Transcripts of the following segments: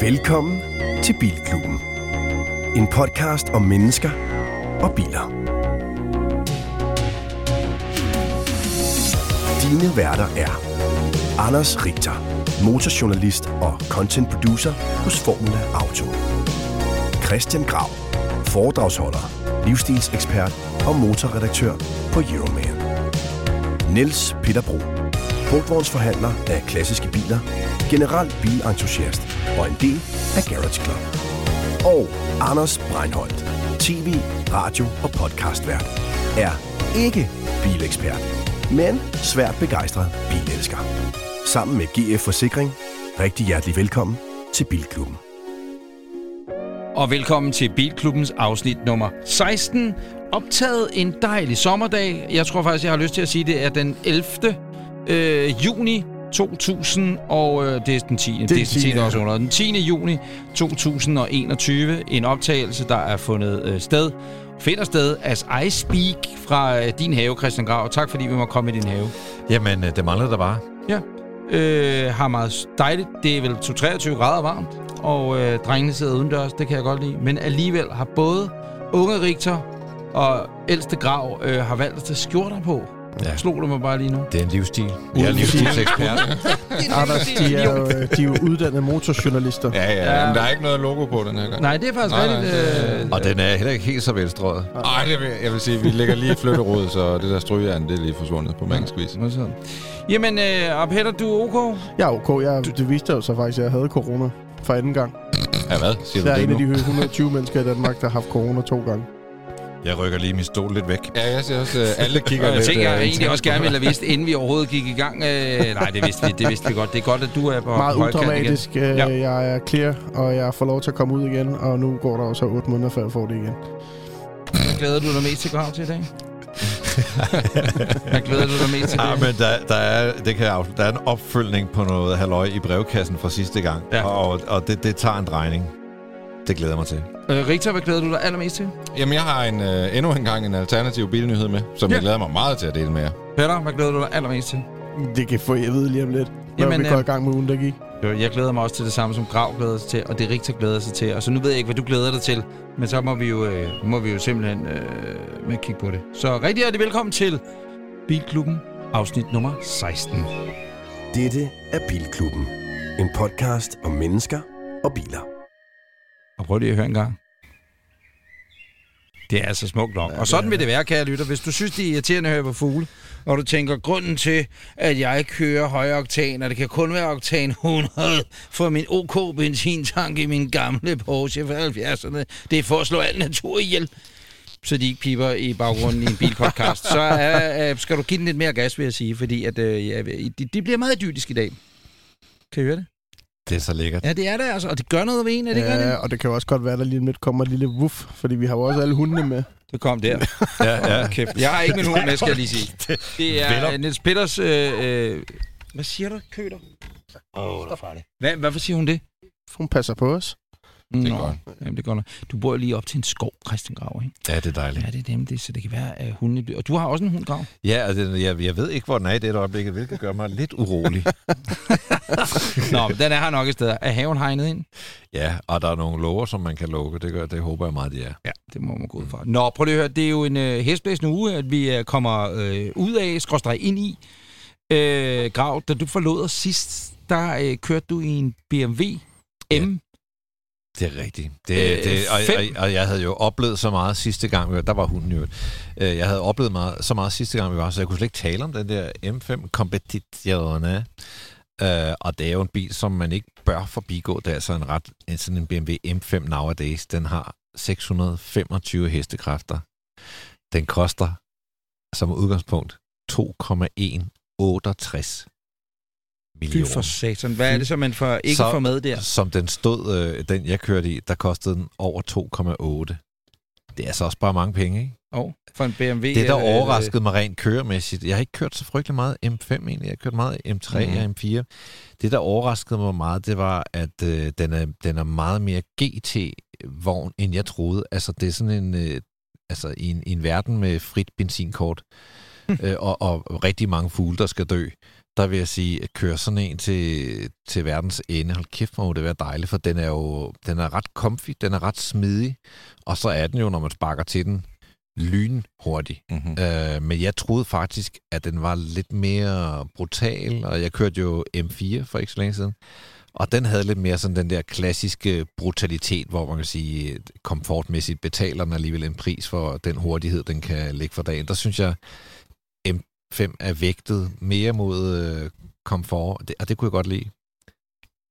Velkommen til Bilklubben. En podcast om mennesker og biler. Dine værter er Anders Richter, motorjournalist og content producer hos Formula Auto. Christian Grav, foredragsholder, livsstilsekspert og motorredaktør på Euroman. Niels Peter Bro, brugtvognsforhandler af klassiske biler, generelt bilentusiast og en del af Garage Club. Og Anders Breinholt, tv, radio og podcastvært, er ikke bilekspert, men svært begejstret bilelsker. Sammen med GF Forsikring, rigtig hjertelig velkommen til Bilklubben. Og velkommen til Bilklubbens afsnit nummer 16. Optaget en dejlig sommerdag. Jeg tror faktisk, jeg har lyst til at sige, det er den 11. Øh, juni 2000, og øh, det er den 10. Det, det er den 10. 10. også under. Den 10. juni 2021. En optagelse, der er fundet øh, sted, finder sted as I speak fra øh, din have, Christian Grav. Tak fordi vi må komme i din have. Jamen, øh, det mangler der bare. Ja. Øh, har meget dejligt. Det er vel 23 grader varmt, og øh, drengene sidder udendørs. Det kan jeg godt lide. Men alligevel har både unge Richter og ældste Grav øh, har valgt at tage skjorter på. Ja. Slog du mig bare lige nu? Det er en livsstil. Jeg er livsstilsekspert. Anders, de er, jo, de er jo uddannede motorjournalister. Ja, ja, ja, men der er ikke noget logo på den her gang. Nej, det er faktisk Nej, rigtigt. nej, Øh, Og den er heller ikke helt så velstrøget. Nej, det vil, jeg vil sige, vi lægger lige flytterod, så det der strygejern, det er lige forsvundet på magisk vis. Hvad så? Jamen, øh, og Peter, du er ok? Ja, okay. Jeg, det viste jo så faktisk, at jeg havde corona for anden gang. Ja, hvad? Siger Jeg er en af de nu? 120 mennesker i Danmark, der har haft corona to gange. Jeg rykker lige min stol lidt væk. Ja, jeg siger også, øh, alle kigger jeg lidt... tænker, jeg øh, egentlig også gerne ville have vidst, inden vi overhovedet gik i gang. Øh, nej, det vidste vi, det vidste vi godt. Det er godt, at du er på Meget udramatisk. Øh, Ja. Jeg er clear, og jeg får lov til at komme ud igen. Og nu går der også 8 måneder, før jeg får det igen. Hvad glæder du dig mest til grav til i dag? Hvad glæder du dig mest til Ja, det? men der, der, er, det kan jeg. Der er en opfølgning på noget halløj i brevkassen fra sidste gang. Ja. Og, og det, det tager en drejning. Det glæder jeg mig til. Øh, Rita, hvad glæder du dig allermest til? Jamen, jeg har en, øh, endnu en gang en alternativ bilnyhed med, som Ja. jeg glæder mig meget til at dele med jer. Peter, hvad glæder du dig allermest til? Det kan få jeg ved lige om lidt. Når Jamen, vi går øh, i gang med ugen, der gik. Jo, Jeg glæder mig også til det samme, som Grav glæder sig til, og det Rita glæder sig til. Og så nu ved jeg ikke, hvad du glæder dig til, men så må vi jo, øh, må vi jo simpelthen øh, med kigge på det. Så rigtig hjertelig velkommen til Bilklubben, afsnit nummer 16. Dette er Bilklubben. En podcast om mennesker og biler. Og prøv lige at høre en gang. Det er altså smukt nok. og sådan vil det være, kære lytter. Hvis du synes, det er irriterende at høre på fugle, og du tænker, grunden til, at jeg kører høje oktan, og det kan kun være oktan 100 for min OK benzintank i min gamle Porsche fra 70'erne, det er for at slå al natur ihjel, så de ikke piper i baggrunden i en bilpodcast, så er, øh, skal du give den lidt mere gas, vil jeg sige, fordi at, øh, ja, de, de bliver meget idyllisk i dag. Kan I høre det? Det er så lækkert. Ja, det er det altså, og det gør noget ved en, er det ikke Ja, det? og det kan jo også godt være, at der lige lidt kommer et lille wuff, fordi vi har jo også alle hundene med. Det kom der. Ja, ja. Kæft. Jeg har ikke min hund med, skal jeg lige sige. Det er øh, Niels Peters... Øh, øh, hvad siger du, køter? Åh, oh, det er farligt. Hvad, hvorfor siger hun det? Hun passer på os. Det er godt. Jamen, det er godt nok. Du bor jo lige op til en skov, Christian Grav, ikke? ja, det er dejligt. Ja, det er dem, det, så det kan være, at hunden bliver... Og du har også en hund, Grav. Ja, og det, jeg, jeg ved ikke, hvor den er i det øjeblik, hvilket gør mig lidt urolig. Nå, men den er her nok et sted. Er haven hegnet ind? ja, og der er nogle lover, som man kan lukke. Det, gør, det håber jeg meget, de er. Ja, det må man gå ud fra. Nå, prøv lige at høre. Det er jo en øh, hestblæsende uge, at vi øh, kommer øh, ud af, skråstrej ind i. Øh, Grav, da du forlod os sidst, der øh, kørte du i en BMW M. Det er rigtigt. Det, Øh, det, og, og, og jeg havde jo oplevet så meget sidste gang, vi var, der var hunden jo. Øh, Jeg havde oplevet meget, så meget sidste gang, vi var, så jeg kunne slet ikke tale om den der M5 Competizione. Øh, og det er jo en bil, som man ikke bør forbigå. Det er altså en ret, en sådan en BMW M5 nowadays. Den har 625 hestekræfter. Den koster som udgangspunkt 2,168 Fy millioner. for satan. Hvad er det så, man får, ikke Så- får med der? Som den stod, øh, den jeg kørte i, der kostede den over 2,8. Det er altså også bare mange penge, ikke? Oh, for en BMW. Det, der øh, overraskede mig rent køremæssigt, jeg har ikke kørt så frygtelig meget M5 egentlig, jeg har kørt meget M3 Mhm. mm. og M4. Det, der overraskede mig meget, det var, at øh, den, er, den er meget mere GT-vogn, end jeg troede. Altså, det er sådan en, øh, altså, i en, i en verden med frit benzinkort, øh, og, og rigtig mange fugle, der skal dø, der vil jeg sige, at køre sådan en til, til verdens ende, hold kæft, hvor må det være dejligt, for den er jo den er ret comfy, den er ret smidig, og så er den jo, når man sparker til den, lynhurtig. Mm-hmm. Øh, men jeg troede faktisk, at den var lidt mere brutal, og jeg kørte jo M4 for ikke så længe siden, og den havde lidt mere sådan den der klassiske brutalitet, hvor man kan sige, komfortmæssigt betaler den alligevel en pris for den hurtighed, den kan lægge for dagen. Der synes jeg, M5 er vægtet mere mod øh, komfort, og det, og det kunne jeg godt lide.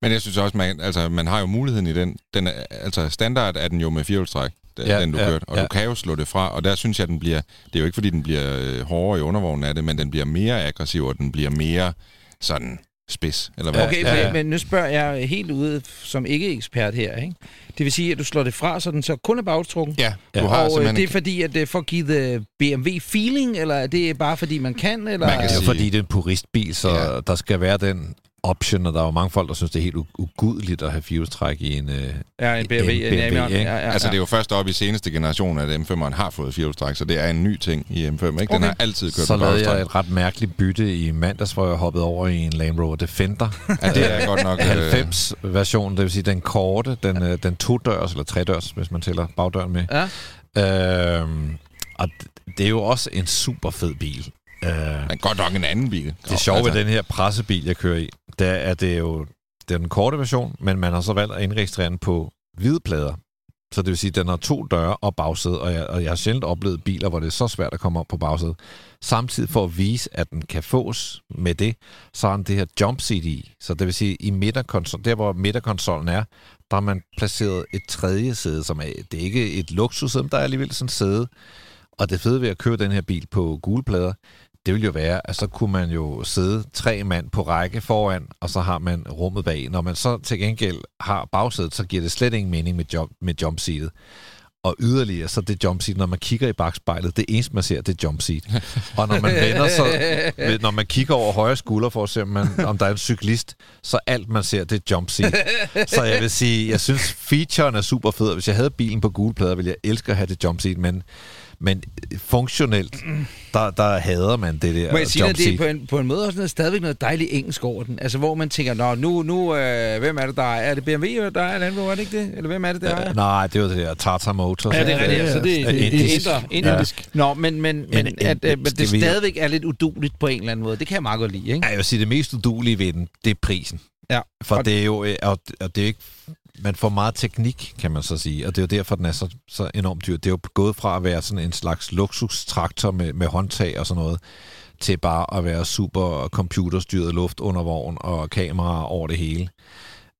Men jeg synes også, man, altså, man har jo muligheden i den. den er, altså standard er den jo med firehjulstræk, den, Ja, den du ja, kørte. Og ja. du kan jo slå det fra, og der synes jeg, den bliver... Det er jo ikke, fordi den bliver øh, hårdere i undervognen af det, men den bliver mere aggressiv, og den bliver mere sådan spids. Eller hvad? Okay, Ja, ja. men, nu spørger jeg helt ude som ikke-ekspert her, ikke? Det vil sige, at du slår det fra, så den så kun er bagstrukken? Ja, du Ja. har og øh, simpelthen... det er fordi, at det er for at give the BMW-feeling, eller er det bare fordi, man kan? Eller? Man kan Det er sige- fordi, det er en puristbil, så ja. der skal være den option, og der er jo mange folk, der synes, det er helt ugudeligt at have firehjulstræk i en... Øh, ja, en BMW. en BMW, en, ikke? ja, ja, Altså, ja. det er jo først op i seneste generation, at M5'eren har fået firehjulstræk, så det er en ny ting i M5, ikke? Den Okay. har altid kørt så lavede jeg et ret mærkeligt bytte i mandags, hvor jeg hoppede over i en Land Rover Defender. Ja, det er godt nok... øh, 90-version, det vil sige den korte, den, øh, den to-dørs, eller tre-dørs, hvis man tæller bagdøren med. Ja. Øhm, og det er jo også en super fed bil. Øh, Men godt nok en anden bil. det sjove ved den her pressebil, jeg kører i, det er, det er jo det er den korte version, men man har så valgt at indregistrere den på hvide plader. Så det vil sige, at den har to døre og bagsæde, og jeg, og jeg har sjældent oplevet biler, hvor det er så svært at komme op på bagsædet. Samtidig for at vise, at den kan fås med det, så har den det her jump seat i. Så det vil sige, i midterkonsol, der hvor midterkonsollen er, der har man placeret et tredje sæde, som er, det er ikke et luksussæde, men der er alligevel sådan sæde. Og det fede ved at købe den her bil på gule plader, det ville jo være, at så kunne man jo sidde tre mand på række foran, og så har man rummet bag. Når man så til gengæld har bagsædet, så giver det slet ingen mening med, jump, med jumpseatet. Og yderligere, så det jumpseat, når man kigger i bagspejlet, det eneste, man ser, det er jumpseat. Og når man vender så, når man kigger over højre skulder for at se, om, man, om der er en cyklist, så alt man ser, det er jumpseat. Så jeg vil sige, jeg synes, featuren er super fed. Hvis jeg havde bilen på gule plader, ville jeg elske at have det jumpseat, men, men funktionelt, der, der hader man det der Må jeg sige, at det er på en, på en måde også noget, stadigvæk noget dejligt engelsk over den. Altså, hvor man tænker, Nå, nu, nu øh, hvem er det, der er? Er det BMW, der er Landbo, er det ikke det? Eller hvem er det, der er? Øh, nej, det var det der Tata Motors. Ja, det er rigtigt. ja, Så det, ja. det, det, det Indisk. er indre. Indisk. Nå, men, men, men En- at, øh, men det vi- stadigvæk er lidt uduligt på en eller anden måde. Det kan jeg meget godt lide, ikke? Ja, jeg vil sige, det mest udulige ved den, det er prisen. Ja. For Og- det er jo, øh, og, og det er ikke, man får meget teknik, kan man så sige, og det er jo derfor, den er så, så enormt dyr. Det er jo gået fra at være sådan en slags luksustraktor med, med håndtag og sådan noget, til bare at være super computerstyret luft under vogn og kameraer over det hele.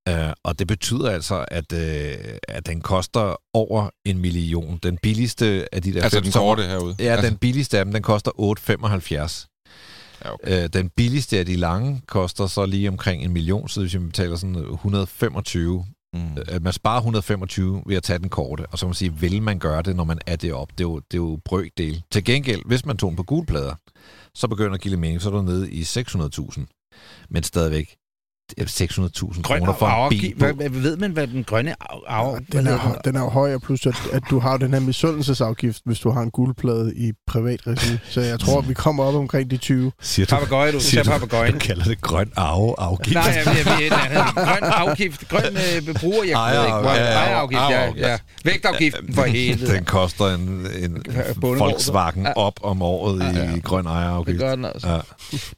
Uh, og det betyder altså, at, uh, at den koster over en million. Den billigste af de der Altså fem den korte herude. Ja, altså, den billigste af dem, den koster 8,75. Ja, okay. Øh, den billigste af de lange koster så lige omkring en million, så hvis vi betaler sådan 125. Mm. At man sparer 125 ved at tage den korte, og så kan man sige, vil man gøre det, når man er det op? Det er jo, det er jo brøkdel. Til gengæld, hvis man tog den på gulplader, så begynder at give lidt mening, så er du nede i 600.000. Men stadigvæk, 600.000 Grøn kroner for en bil. hvad, ved man, hvad den grønne arv... Den er, den er jo høj, og plus at, at du har den her misundelsesafgift, hvis du har en guldplade i privat regi. Så jeg tror, vi kommer op omkring de 20. Siger du, Papagøje, du. siger Siger du, du kalder det grøn arve afgift? Nej, jeg, jeg, jeg, jeg, grøn afgift. Grøn øh, bruger, jeg Ejer- ikke. Grøn, ja, ja, ejerafgift, ja, arveafgift. ja. Vægtafgiften for helvede. Den koster en, en. Volkswagen op om året i grøn Det ejerafgift. gør den altså. Ja.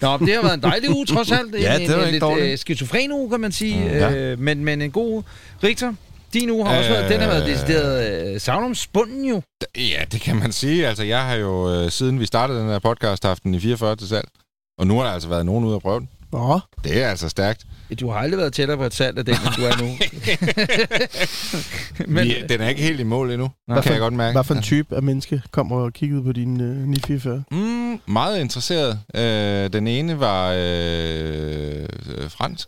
Nå, men det har været en dejlig uge, trods alt. Ja, det var en, ikke lidt dårligt. Øh, skizofren uge, kan man sige. Mm, Mm, ja. øh, men, men en god... Richter, din uge har også Øh, været... Den har været decideret øh, savnomsbunden jo. Ja, det kan man sige. Altså, jeg har jo, øh, siden vi startede den her podcast, haft den i 44 til salg. Og nu har der altså været nogen ude at prøve den. Nå, Det er altså stærkt. Du har aldrig været tættere på et salg af den, end du er nu. Men, Vi, den er ikke helt i mål endnu. Nej. kan jeg godt mærke. hvad for en type af menneske kommer og kiggede på din øh, 944? Mm, meget interesseret. Øh, den ene var øh, øh fransk.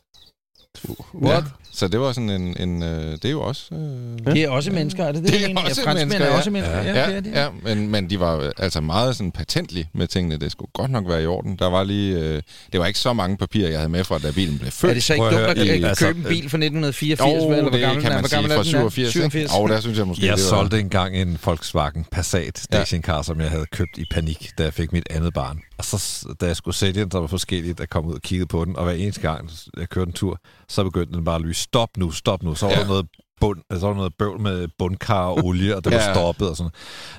What? Så det var sådan en... en øh, det er jo også... Øh, Det er også mennesker, er det det? Det er mener? også ja, mennesker, er ja. også mennesker. Ja, Ja, det er det. ja men, men de var øh, altså meget sådan patentlige med tingene. Det skulle godt nok være i orden. Der var lige... Øh, det var ikke så mange papirer, jeg havde med fra, da bilen blev født. Er det så ikke dumt at købe altså, en bil fra 1984? Jo, eller det gammel kan man sige fra den er? 87. 87. Og der synes jeg måske, Jeg det var... solgte engang en Volkswagen Passat stationcar, som jeg havde købt i panik, da jeg fik mit andet barn. Og så, da jeg skulle sætte den, så var forskelligt, at komme ud og kigge på den. Og hver eneste gang, jeg kørte en tur, så begyndte den bare at lyse. Stop nu, stop nu. Så var Ja. der noget bund, så var noget bøvl med bundkar og olie, og det var Ja. stoppet og sådan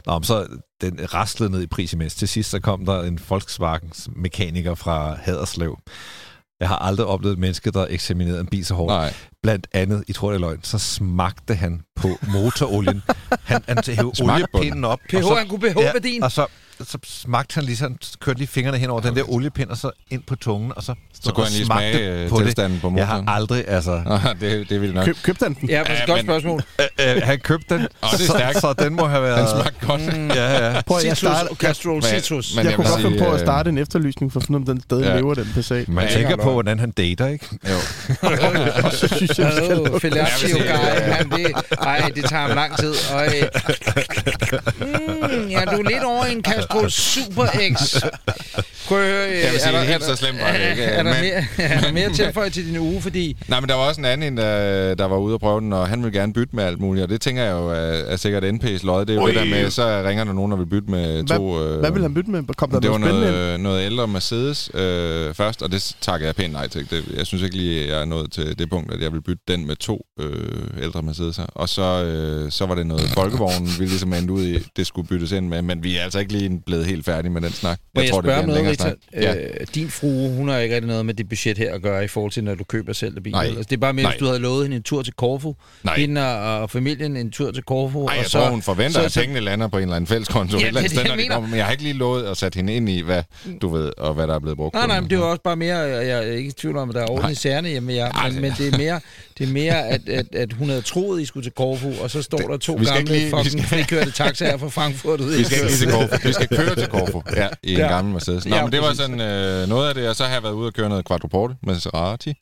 Nå, men så den raslede ned i pris imens. Til sidst så kom der en Volkswagens mekaniker fra Haderslev. Jeg har aldrig oplevet et menneske, der eksaminerede en bil så hårdt Nej, blandt andet, i tror det er løgn, så smagte han på motorolien. han, han hævde oliepinden op. PH, og så, han kunne pH-værdien. og så, så smagte han lige sådan, kørte lige fingrene hen over den der oliepind, og så ind på tungen, og så, så kunne han lige smagte smage øh, på det. tilstanden på Jeg motoren. har aldrig, altså... Det, det er vildt nok. Køb, købte han den? Ja, det er et godt men- spørgsmål. Øh, øh, han købte den, Åh, det er så, stærkt. så den må have været... Den smagte godt. Mm. Ja, ja. Prøv, at jeg, Citrus, starter, Castrol Men- Citrus. men jeg jeg kunne godt finde på at øh, starte en efterlysning for at finde om den stadig Ja. lever, den Passat. Man tænker på, hvordan han dater, ikke? Jo. Og så synes jeg, skal. Fellatio Jeg guy. øh, Han, det, ej, det tager ham lang tid. Og, mm, ja, du er lidt over i en Castrol Super X. Prøv at høre. Jeg vil sige, er der- det er helt er så slemt var det ikke, Er der men- mere, er der mere tilføjet til din uge, fordi... Nej, men der var også en anden, en, der, der var ude og prøve den, og han ville gerne bytte med alt muligt, og det tænker jeg jo er, er sikkert NP's lod. Det er jo Ui. det der med, så ringer der nogen, der vil bytte med to... øh, Hvad vil han bytte med? Kom der det var noget spændende ind? noget, noget ældre Mercedes øh, først, og det takker jeg pænt nej til. Det, jeg synes ikke lige, jeg er nået til det punkt, at jeg vil bytte den med to øh, ældre Mercedes'er. Og så, øh, så var det noget folkevognen, vi ligesom endte ud i, det skulle byttes ind med, men vi er altså ikke lige blevet helt færdige med den snak. Må jeg, tror, det noget, bliver en Richard? længere snak. Ja. Øh, din frue, hun har ikke rigtig noget med det budget her at gøre i forhold til, når du køber selv bilen. Nej. Altså, det er bare mere, Nej. hvis du havde lovet hende en tur til Corfu. Nej. Hende og, og familien en tur til Corfu. Ej, og jeg så, tror, hun forventer, så- at pengene lander på en eller anden fælles konto. Ja, det er sted, jeg kommer. Men jeg har ikke lige lovet at sætte hende ind i, hvad du ved, og hvad der er blevet brugt Nej, nej, men det var også bare mere, jeg, jeg er ikke i tvivl om, at der er orden i Nej. særne hjemme, ja, men, men det er mere, det er mere at, at, at hun havde troet, I skulle til Corfu, og så står Det- der to vi skal gamle ikke lige- fucking skal- frikørte taxaer fra Frankfurt ud. Vi skal ikke til Corfu. Vi skal køre til Corfu. Ja, i en Ja. gammel Mercedes. Nå, Ja, men det var sådan øh, noget af det, og så har jeg været ude og køre noget Quattroporte med Maserati.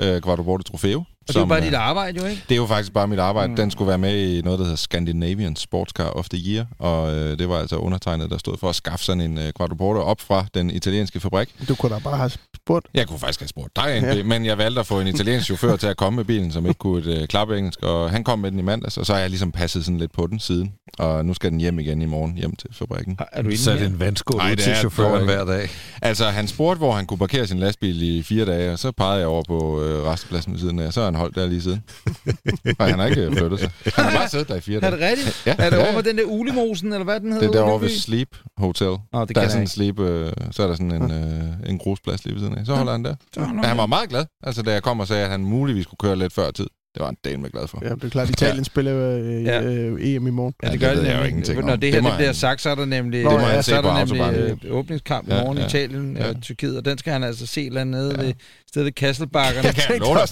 Øh, Quattroporte Trofeo. Og det er jo bare øh, dit arbejde, jo, ikke? det er jo faktisk bare mit arbejde. Mm. Den skulle være med i noget, der hedder Scandinavian Sports Car of the Year, og øh, det var altså undertegnet, der stod for at skaffe sådan en øh, Quattroporte op fra den italienske fabrik. Du kunne da bare have spurgt. Jeg kunne faktisk have spurgt dig, Ja. men jeg valgte at få en italiensk chauffør til at komme med bilen, som ikke kunne et øh, klap engelsk, og han kom med den i mandags, og så har jeg ligesom passet sådan lidt på den siden. Og nu skal den hjem igen i morgen, hjem til fabrikken. Er du Sat en vandskål Nej, ud det til er chaufføren hver dag. Altså, han spurgte, hvor han kunne parkere sin lastbil i fire dage, og så pegede jeg over på øh, restepladsen ved siden af, og så holdt der lige siden. og han har ikke øh, flyttet sig. Han har bare siddet der i fire Er dage. det rigtigt? Ja, Er det ja, over ja. den der ulemosen, eller hvad den hedder? Det er derovre ved? Sleep Hotel. Nå, det der er sådan en sleep, øh, så er der sådan en, øh, en grusplads lige ved siden af. Så holder han der. Han han var meget glad, altså da jeg kom og sagde, at han muligvis kunne køre lidt før tid. Det var han del med glad for. Ja, det er klart, Italien spiller øh, Ja. øh, EM i morgen. Ja, Ja, det det gør ved det jeg jo ingenting om. Når det Det her må det bliver han- sagt, så er der nemlig, Det må ja, så se er der nemlig øh, åbningskamp i Ja, morgen i ja. Italien Ja. og Tyrkiet, og den skal han altså se eller andet nede ved stedet Kasselbakkerne. Det kan jeg Tænk love dig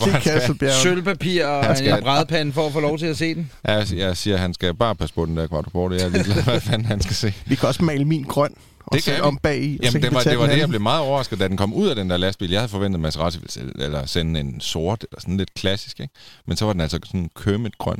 for. Sølvpapir og en brædepande for at få lov til at se den. Jeg, jeg siger, at han skal bare passe på den der quadruporte. Jeg er ligeglad, hvad fanden han skal se. Vi kan også male min grøn. Og Det kan om bag i. Jamen, det var, det, var det, jeg blev meget overrasket, da den kom ud af den der lastbil. Jeg havde forventet, at Maserati ville eller sende en sort, eller sådan lidt klassisk, ikke? Men så var den altså sådan kømmet grøn.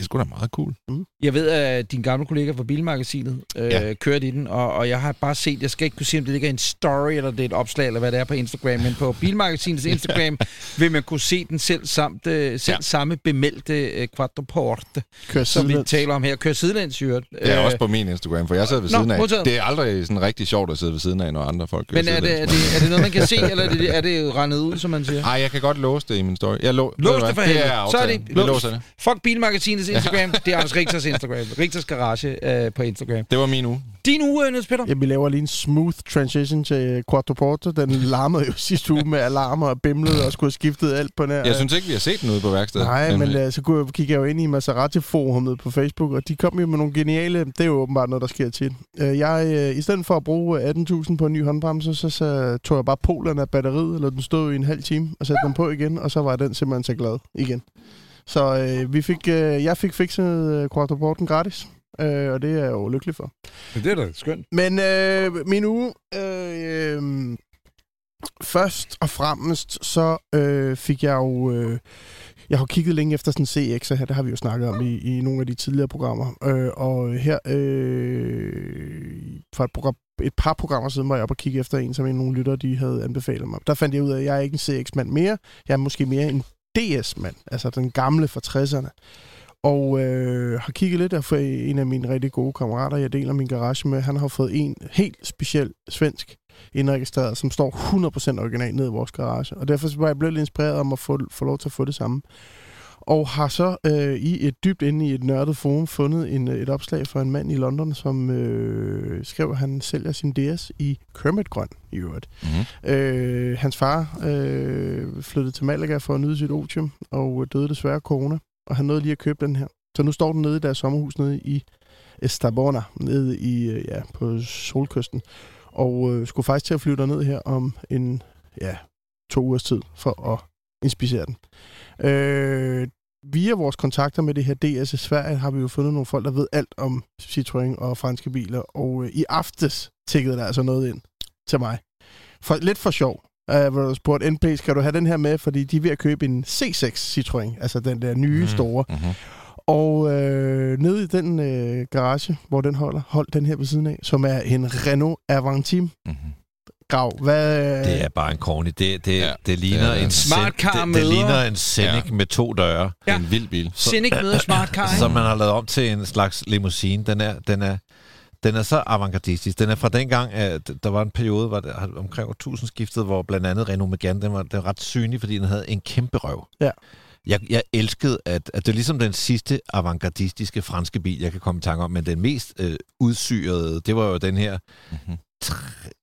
Det er sgu da meget cool. Jeg ved, at din gamle kollega fra Bilmagasinet øh, Ja. kørte i den, og, og jeg har bare set, jeg skal ikke kunne sige, om det ligger i en story, eller det er et opslag, eller hvad det er på Instagram, men på Bilmagasinets Instagram vil man kunne se den selv, samt, øh, selv Ja. samme bemeldte øh, quattroporte, Kører som vi taler om her. Kører sidelæns i øvrigt. Det er Øh, også på min Instagram, for jeg sidder ved Nå, siden af. modtaget. Det er aldrig sådan rigtig sjovt at sidde ved siden af, når andre folk Men er det, er, det, er det noget, man kan se, eller er det, er det rendet ud, som man siger? Ej, jeg kan godt låse det i min story. Jeg lå, Lås ved du det for helvede. Så er det Vi låst. låser det. Fuck Bilmagasinets Instagram, det er Anders Richters Instagram. Richters Garage øh, på Instagram. Det var min uge. Din uge, øh, Niels Peter? Ja, vi laver lige en smooth transition til Quattroporte. Den larmede jo sidste uge med alarmer og bimlede og skulle have skiftet alt på nær. Jeg synes ikke, vi har set den ude på værkstedet. Nej, men uh, så kunne jeg, kigger jeg jo ind i Maserati-forumet på Facebook, og de kom jo med nogle geniale... Det er jo åbenbart noget, der sker tit. Uh, jeg, uh, I stedet for at bruge 18.000 på en ny håndbremse, så, så tog jeg bare polerne af batteriet, eller den stod i en halv time, og satte den på igen, og så var den simpelthen så glad igen. Så uh, vi fik, uh, jeg fik fikset uh, Quattroporten gratis, uh, og det er jeg jo lykkelig for. Det er da skønt. Men øh, min uge... Øh, øh, først og fremmest, så øh, fik jeg jo... Øh, jeg har kigget længe efter sådan en CX her, det har vi jo snakket om i, i nogle af de tidligere programmer. Øh, og her, øh, for et, program, et par programmer siden, var jeg oppe og kigge efter en, som en nogle lytter, de havde anbefalet mig. Der fandt jeg ud af, at jeg er ikke en CX-mand mere. Jeg er måske mere en DS-mand, altså den gamle fra 60'erne. Og øh, har kigget lidt af en af mine rigtig gode kammerater, jeg deler min garage med. Han har fået en helt speciel svensk indregistreret, som står 100% original nede i vores garage. Og derfor var jeg blevet lidt inspireret om at få, få lov til at få det samme. Og har så øh, i et dybt inde i et nørdet forum fundet en, et opslag fra en mand i London, som øh, skrev, at han sælger sin DS i Kermit-grøn i øvrigt. Mm-hmm. Øh, hans far øh, flyttede til Malaga for at nyde sit otium, og døde desværre af corona. Og han nåede lige at købe den her. Så nu står den nede i deres sommerhus nede i Estabona, nede i, øh, ja, på solkysten og øh, skulle faktisk til at flyve ned her om en, ja, to ugers tid for at inspicere den. Øh, via vores kontakter med det her DS i Sverige har vi jo fundet nogle folk, der ved alt om Citroën og franske biler, og øh, i aftes tækkede der altså noget ind til mig. For, lidt for sjov. Uh, hvor du spurgte, NP, skal du have den her med, fordi de er ved at købe en C6 Citroën, altså den der nye mm. store. Mm-hmm. Og øh, nede i den øh, garage, hvor den holder, hold den her ved siden af, som er en Renault Avantime. Mm-hmm. Grav, hvad... Det er bare en corny. Det, det, ja, det ligner det en smart car det, det, ligner en Scenic ja. med to døre. Ja. En vild bil. Scenic med smart car. Som man har lavet om til en slags limousine. Den er, den er, den er så avantgardistisk. Den er fra dengang, at der var en periode, hvor der omkring årtusindskiftet, hvor blandt andet Renault Megane, den var, den var ret synlig, fordi den havde en kæmpe røv. Ja jeg, jeg elskede, at, at det er ligesom den sidste avantgardistiske franske bil, jeg kan komme i tanke om, men den mest øh, udsyrede, det var jo den her mm-hmm.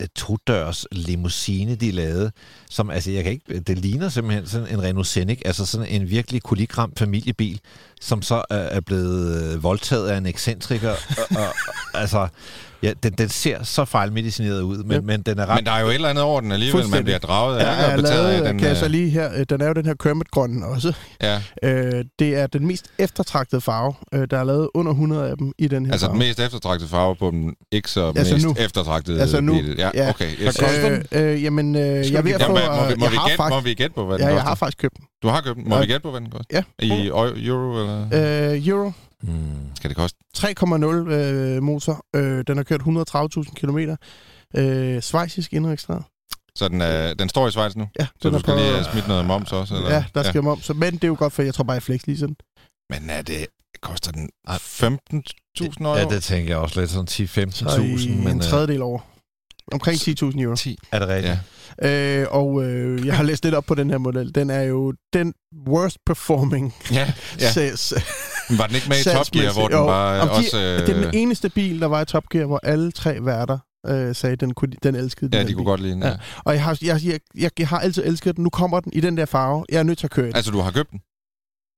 Øh, todørs limousine, de lavede, som, altså, jeg kan ikke, øh, det ligner simpelthen sådan en Renault Scenic, altså sådan en virkelig kulikram familiebil, som så er, er blevet øh, voldtaget af en ekscentriker, og, og, altså, Ja, den, den ser så fejlmedicineret ud, men, ja. men den er ret... Men der er jo et eller andet over den alligevel, man bliver draget af. Ja, jeg lavet, af den, kan jeg så øh, lige her, øh, den er jo den her Kermit-grøn også. Ja. Øh, det er den mest eftertragtede farve. Øh, der er lavet under 100 af dem i den her Altså farve. den mest eftertragtede farve på den ikke så altså mest nu. eftertragtede altså nu. bil. Ja, ja. okay. Yes. Øh, øh, jamen, øh, jeg er ved at få... Må vi, må, vi gætte, må vi gætte på, hvad den Ja, jeg har faktisk købt den. Du har købt den. Må vi gætte på, hvad den koster? Ja. I euro, eller? Øh, euro. Hmm. Skal det koste? 3,0 øh, motor. Øh, den har kørt 130.000 km. Øh, svejsisk indregistreret. Så den, er, den står i Schweiz nu? Ja. Så du skal på, lige have smidt noget moms også? Eller? Ja, der skal ja. moms. Men det er jo godt, for jeg tror bare, jeg flex lige sådan. Men er det, koster den 15.000 euro? Ja, det tænker jeg også lidt sådan 10-15.000. Men en øh, tredjedel over. Omkring 10.000 euro. 10. Er det rigtigt? Ja. Øh, og øh, jeg har læst lidt op på den her model. Den er jo den worst performing ja, ja. Sales, var den ikke med i Top Gear, hvor den var de, også... Øh... Det er den eneste bil, der var i Top Gear, hvor alle tre værter øh, sagde, den, kunne, den elskede den Ja, de kunne bil. godt lide den. Ja. Ja. Og jeg har, jeg, jeg, jeg, jeg har altid elsket den. Nu kommer den i den der farve. Jeg er nødt til at køre den. Altså, du har købt den?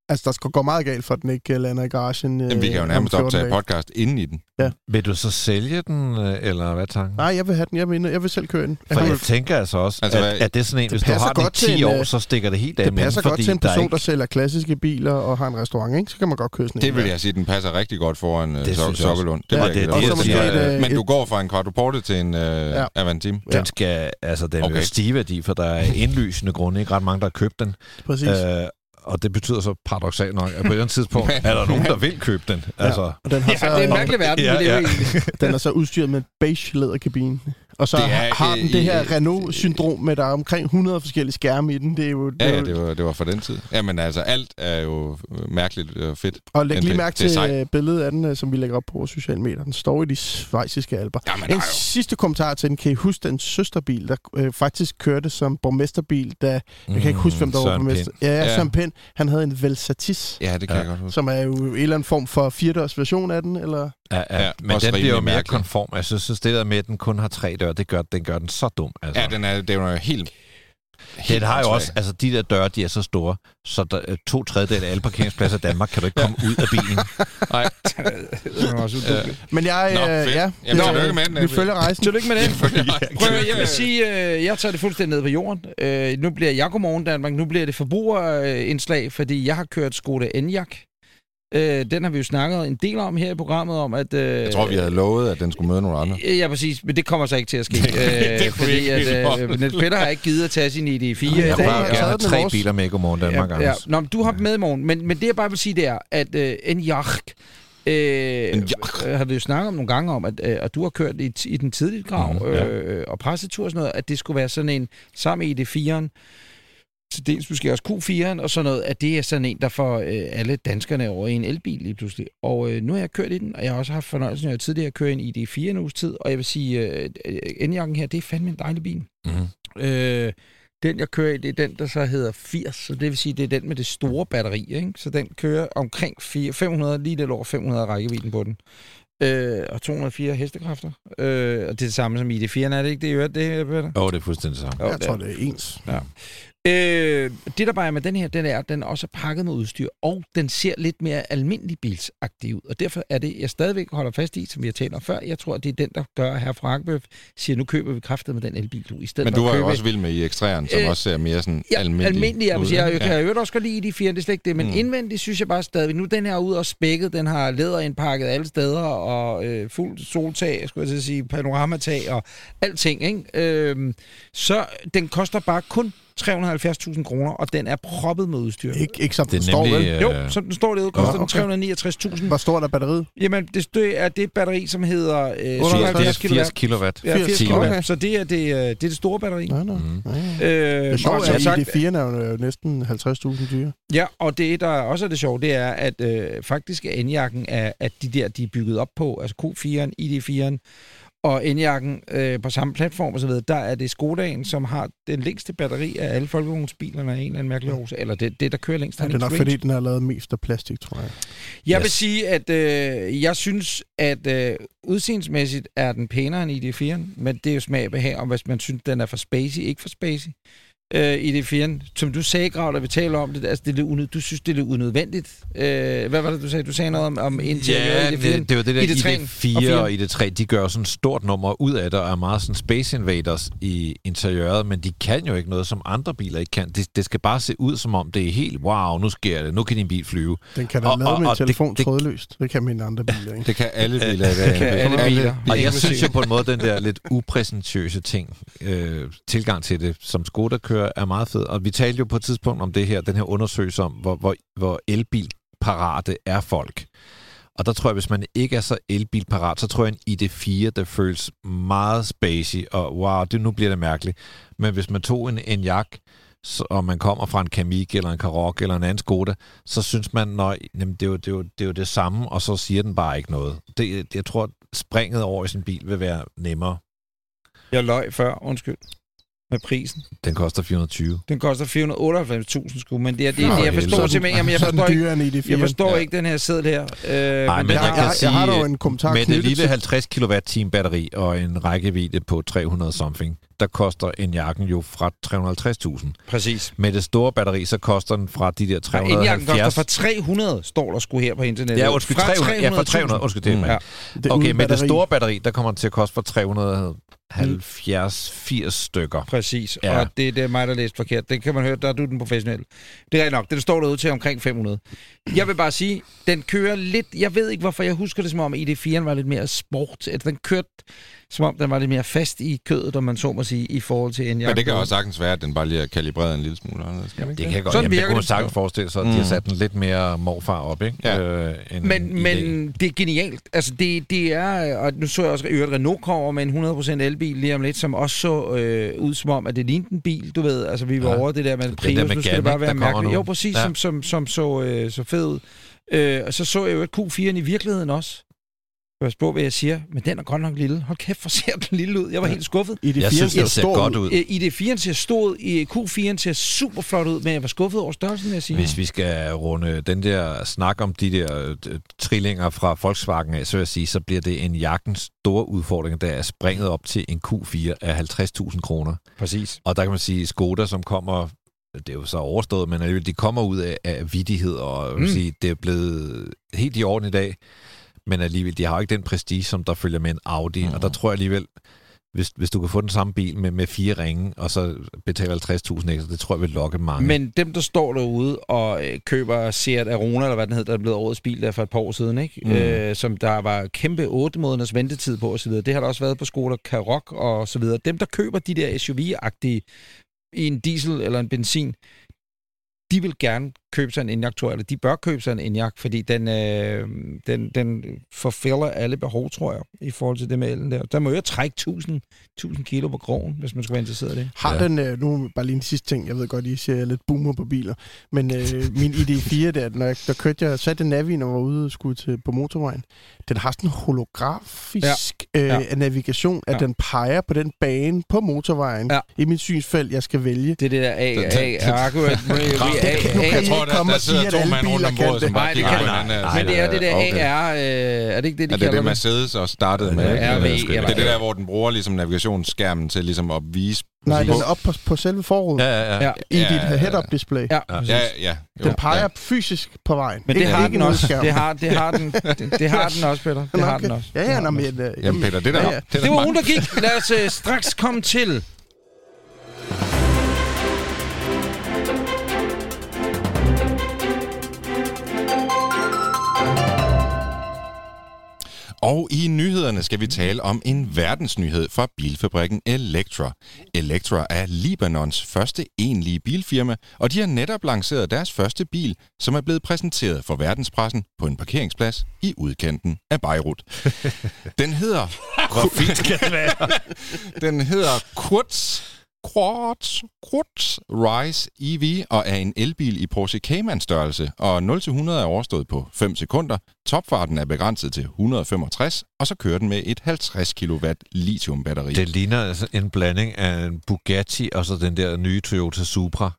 Altså, der skal gå meget galt, for at den ikke lander i garagen. Jamen, vi kan jo nærmest optage podcast inden i den. Ja. Vil du så sælge den, øh, eller hvad tanken? Nej, jeg vil have den. Jeg vil, jeg vil selv køre den. Jeg for jeg, jeg tænker altså også, altså, at, at det er sådan en, hvis du har den i 10 år, øh, så stikker det helt af Det passer godt til en person, der, ikke... der sælger klassiske biler og har en restaurant, ikke? Så kan man godt køre sådan Det vil jeg sige, den passer rigtig godt foran uh, Sokkelund. Det, ja, det, det, det, det, det, Men du går fra en quadruporte til en ja. Avantime. Den skal, altså, den okay. er stivværdi, for der er indlysende grunde, ikke ret mange, der har købt den. Præcis og det betyder så paradoxalt nok, at på et eller andet tidspunkt er der nogen, der vil købe den. Ja, altså. og den har så, ja, det er en mærkelig verden, ja, ja. Den er så udstyret med beige læderkabine. Og så det er, har den det her Renault-syndrom med, der er omkring 100 forskellige skærme i den. Det er jo, det ja, ja, det var, det var for den tid. Ja, men altså, alt er jo mærkeligt og fedt. Og læg lige mærke til øh, billedet af den, øh, som vi lægger op på vores sociale medier. Den står i de svejsiske alber. Jamen, en sidste kommentar til den. Kan I huske den søsterbil, der øh, faktisk kørte som borgmesterbil, da... Mm, jeg kan ikke huske, hvem der var borgmester. Ja, ja, Søren Pind. Han havde en Velsatis. Ja, det kan ja. jeg godt huske. Som er jo en eller anden form for firedørs version af den, eller... Ja, ja. ja men den bliver jo mere konform. Jeg synes, det der med, at den kun har tre døre, det gør, den gør den så dum. Altså. Ja, den er, det er jo helt den har jo også, altså de der døre, de er så store, så der, øh, to tredjedel af alle parkeringspladser i Danmark kan du ikke komme ud af bilen. Nej. det er også Men jeg, Nå, øh, ja, Jamen, tillykke med den. Vi følger rejsen. Tillykke med det. Prøv, jeg vil sige, øh, jeg tager det fuldstændig ned på jorden. Øh, nu bliver jeg Godmorgen Danmark, nu bliver det forbrugerindslag, fordi jeg har kørt Skoda Enyaq Øh, den har vi jo snakket en del om her i programmet, om at... Øh, Jeg tror, vi havde lovet, at den skulle møde nogle andre. Ja, præcis, men det kommer så ikke til at ske. øh, fordi ikke at, øh, Niels Peter har ikke givet at tage sin ID4 i Jeg dag. vil har gerne tre vores. biler med i Godmorgen Danmark, Ja, ja, ja. Nå, men du har dem med i morgen. Men, men det, jeg bare vil sige, det er, at øh, en jacht, øh, øh, har vi jo snakket om nogle gange om, at, øh, at du har kørt i, i den tidlige grav mm, ja. øh, og pressetur og sådan noget, at det skulle være sådan en, sammen med ID4'eren, til dels måske også Q4'eren og sådan noget, at det er sådan en, der får øh, alle danskerne over i en elbil lige pludselig. Og øh, nu har jeg kørt i den, og jeg har også haft fornøjelsen af at tidligere køre en ID4 en uges tid, og jeg vil sige, øh, øh, N-jakken her, det er fandme en dejlig bil. Mm-hmm. Øh, den, jeg kører i, det er den, der så hedder 80, så det vil sige, det er den med det store batteri, ikke? Så den kører omkring 4, 500, lige lidt over 500 rækkevidden på den. Øh, og 204 hestekræfter. Øh, og det er det samme som i det 4, er det ikke det, I hørte det, Peter? Åh, oh, det er fuldstændig det samme. Jo, Jeg tror, det er ens. Øh, det, der bare er med den her, den er, at den også er pakket med udstyr, og den ser lidt mere almindelig bilsagtig ud. Og derfor er det, jeg stadigvæk holder fast i, som vi har talt om før, jeg tror, at det er den, der gør, at herr Frankbøf siger, nu køber vi kraftet med den elbil, du. I stedet Men for du var jo også vild med i ekstræren, som Øh, også ser mere sådan Ja, almindelig, almindelig jeg, ud, jeg, ikke? jeg kan jo også godt lide de fire, det er slet ikke det, men Mm. indvendigt synes jeg bare stadigvæk, nu den her ud og spækket, den har læderindpakket alle steder, og øh, fuld soltag, skulle jeg sige, panoramatag og alting, ikke? Øhm, så den koster bare kun 370.000 kroner, og den er proppet med udstyr. Ikke, ikke som Det den står, nemlig... vel? øh, Jo, som den står derude, koster den okay. 369.000. Hvor stort er batteriet? Jamen, det, det er det batteri, som hedder øh, 78 77 det er 80 kW. kilowatt. Ja, 80 timer. kW. Okay. Så det er det, øh, det er det store batteri. Nej, nej. Ja, ja. Øh, Det er, at sagt- ID4 er jo næsten 50.000 dyre. Ja, og det, der også er det sjove, det er, at øh, faktisk er N-jakken, er, at de der, de er bygget op på, altså Q4'en, ID4'en, og N-jakken øh, på samme platform osv., der er det Skodaen, som har den længste batteri af alle folkevognsbilerne af en eller anden mærkelig årsag. Eller det, det, der kører længst. Ja, det er nok, fordi den er lavet mest af plastik, tror jeg. Jeg yes. vil sige, at øh, jeg synes, at øh, udseendsmæssigt er den pænere end ID4'en, men det er jo smag og behag om, hvis man synes, den er for spacey, ikke for spacey. Øh, ID4'en, som du sagde, Grav, da vi taler om det, altså det er lidt unød, du synes, det er lidt unødvendigt. Øh, hvad var det, du sagde? Du sagde noget om, om interiøret Ja, i ID4'en. det, det var det der ID3'en ID4 og og ID3, de gør sådan et stort nummer ud af det, og er meget sådan Space Invaders i interiøret, men de kan jo ikke noget, som andre biler ikke kan. Det, det skal bare se ud, som om det er helt, wow, nu sker det, nu kan din bil flyve. Den kan da Og- lade og- med en det- telefon det- trådløst. Det kan mine andre biler, ikke? Det kan alle biler i dag. kan alle biler. Og jeg synes jo på en måde, den der lidt upræsentøse ting, øh, tilgang til det, som Skoda kører, er meget fed. Og vi talte jo på et tidspunkt om det her, den her undersøgelse om, hvor, hvor, hvor elbilparate er folk. Og der tror jeg, hvis man ikke er så elbilparat, så tror jeg en ID4, der føles meget spacey, og wow, det, nu bliver det mærkeligt. Men hvis man tog en, en jak, så, og man kommer fra en Kamik eller en Karoq eller en anden Skoda, så synes man, nej, jamen, det, er jo, det, er jo, det er jo det samme, og så siger den bare ikke noget. Det, jeg tror, at springet over i sin bil vil være nemmere. Jeg løg før, undskyld, med prisen. Den koster 420. Den koster 498.000 sku, men det er det, Nå, det jeg helvede. forstår simpelthen, jamen jeg forstår ikke, dyrere end ID4. jeg forstår Ja. ikke den her seddel her. Øh, Nej, men men jeg har, kan jeg, sige, jeg har dog en kommentar Med det lille til- 50 kWh batteri og en rækkevidde på 300 something, der koster en jakken jo fra 350.000. præcis. Med det store batteri, så koster den fra de der Og indjakken koster 370... fra 300, står der sgu her på internettet. Ja, undskyld, 300, ja, fra 300, undskyld, det er Mm. mig. Ja. Det Okay, med det batteri. store batteri, der kommer den til at koste for 370-80 stykker. Præcis, Ja. og det, det er mig, der læste forkert. Det kan man høre, der er du den professionelle. Det er nok, det står derude til omkring 500. Jeg vil bare sige, den kører lidt, jeg ved ikke hvorfor, jeg husker det som om ID4'en var lidt mere sport. At den kørte som om den var lidt mere fast i kødet, om man så må sige, i forhold til en Men det kan også sagtens være, at den bare lige er kalibreret en lille smule anderledes. Kan det ikke Det kan godt, Sådan jamen, det kunne man sagtens forestille sig, at de har Mm. sat den lidt mere morfar op, ikke? Ja. Øh, end Men, men det er genialt. Altså, det, det er... Og nu så jeg også, at Renault kommer med en 100% elbil lige om lidt, som også så øh, ud som om, at det lignede en bil, du ved. Altså, vi var Ja. over det der med der Prius. med nu skal det bare være mærkeligt. Jo, præcis, Ja. som, som, som så, øh, så fed ud. Øh, og så så jeg jo et Q4'en i virkeligheden også. Pas på, hvad jeg siger, men den er godt nok lille. Hold kæft, hvor ser den lille ud. Jeg var Ja. helt skuffet. ID4 Jeg synes, ser det ser stor godt ud. ud. Øh, ID4'en ser stor ud, i Q4'en ser super flot ud, men jeg var skuffet over størrelsen, vil jeg sige. Hvis vi skal runde den der snak om de der øh, trillinger fra Volkswagen af, så vil jeg sige, så bliver det en jakkens store udfordring, der er springet op til en Q4 af 50.000 kroner. Præcis. Og der kan man sige, Skoda, som kommer, det er jo så overstået, men alligevel, de kommer ud af, af vidighed, og. Mm. sige, det er blevet helt i orden i dag, men alligevel, de har jo ikke den prestige, som der følger med en Audi, mm. og der tror jeg alligevel, hvis, hvis du kan få den samme bil med, med fire ringe, og så betale 50.000 ekstra, det tror jeg vil lokke mange. Men dem, der står derude og øh, køber Seat Arona, eller hvad den hedder, der er blevet årets bil der for et par år siden, ikke? Mm. Øh, som der var kæmpe 8 måneders ventetid på osv., det har der også været på Skoda Karoq og så videre. Dem, der køber de der SUV-agtige i en diesel eller en benzin, de vil gerne købe sig en Enyaq, tror jeg, eller de bør købe sig en Enyaq, fordi den, øh, den, den forfælder alle behov, tror jeg, i forhold til det med elen der. Der må jo trække 1000, 1000 kilo på krogen, hvis man skulle være interesseret i det. Har ja. den, øh, nu bare lige en sidste ting, jeg ved godt, I siger lidt boomer på biler, men øh, min ID4 der, når jeg, der kørte jeg, satte Navi, når jeg var ude og skulle til, på motorvejen, den har sådan en holografisk ja. Øh, ja. navigation, at ja. den peger på den bane på motorvejen ja. i mit synsfelt, jeg skal vælge. Det er det der A, A, Argument, Jeg tror, der, der sidder to mand rundt om bordet, som bare kigger på hinanden. Men det er det der AR, er det ikke det, de kalder det? Er det det, Mercedes også startede med? Det er det der, hvor den bruger ligesom navigationsskærmen til ligesom at vise Nej, den er op på, på selve forruden. Ja, ja, ja. I dit head-up display. Ja, ja, ja. Jo, den peger ja. fysisk på vejen. Men det ikke, har ikke den også. Det har, det har den, det, det har den også, Peter. Det har den også. Ja, ja, nå, men... Uh, Jamen, Peter, det der... Ja, ja. Det, det var hun, der gik. Lad os uh, straks komme til Og i nyhederne skal vi tale om en verdensnyhed fra bilfabrikken Electra. Electra er Libanons første egentlige bilfirma, og de har netop lanceret deres første bil, som er blevet præsenteret for verdenspressen på en parkeringsplads i udkanten af Beirut. Den hedder... Hvor fint skal det være? Den hedder Kurz Quartz, Quartz Rise EV og er en elbil i Porsche Cayman størrelse, og 0-100 er overstået på 5 sekunder. Topfarten er begrænset til 165, og så kører den med et 50 kW lithiumbatteri. Det ligner altså en blanding af en Bugatti og så den der nye Toyota Supra.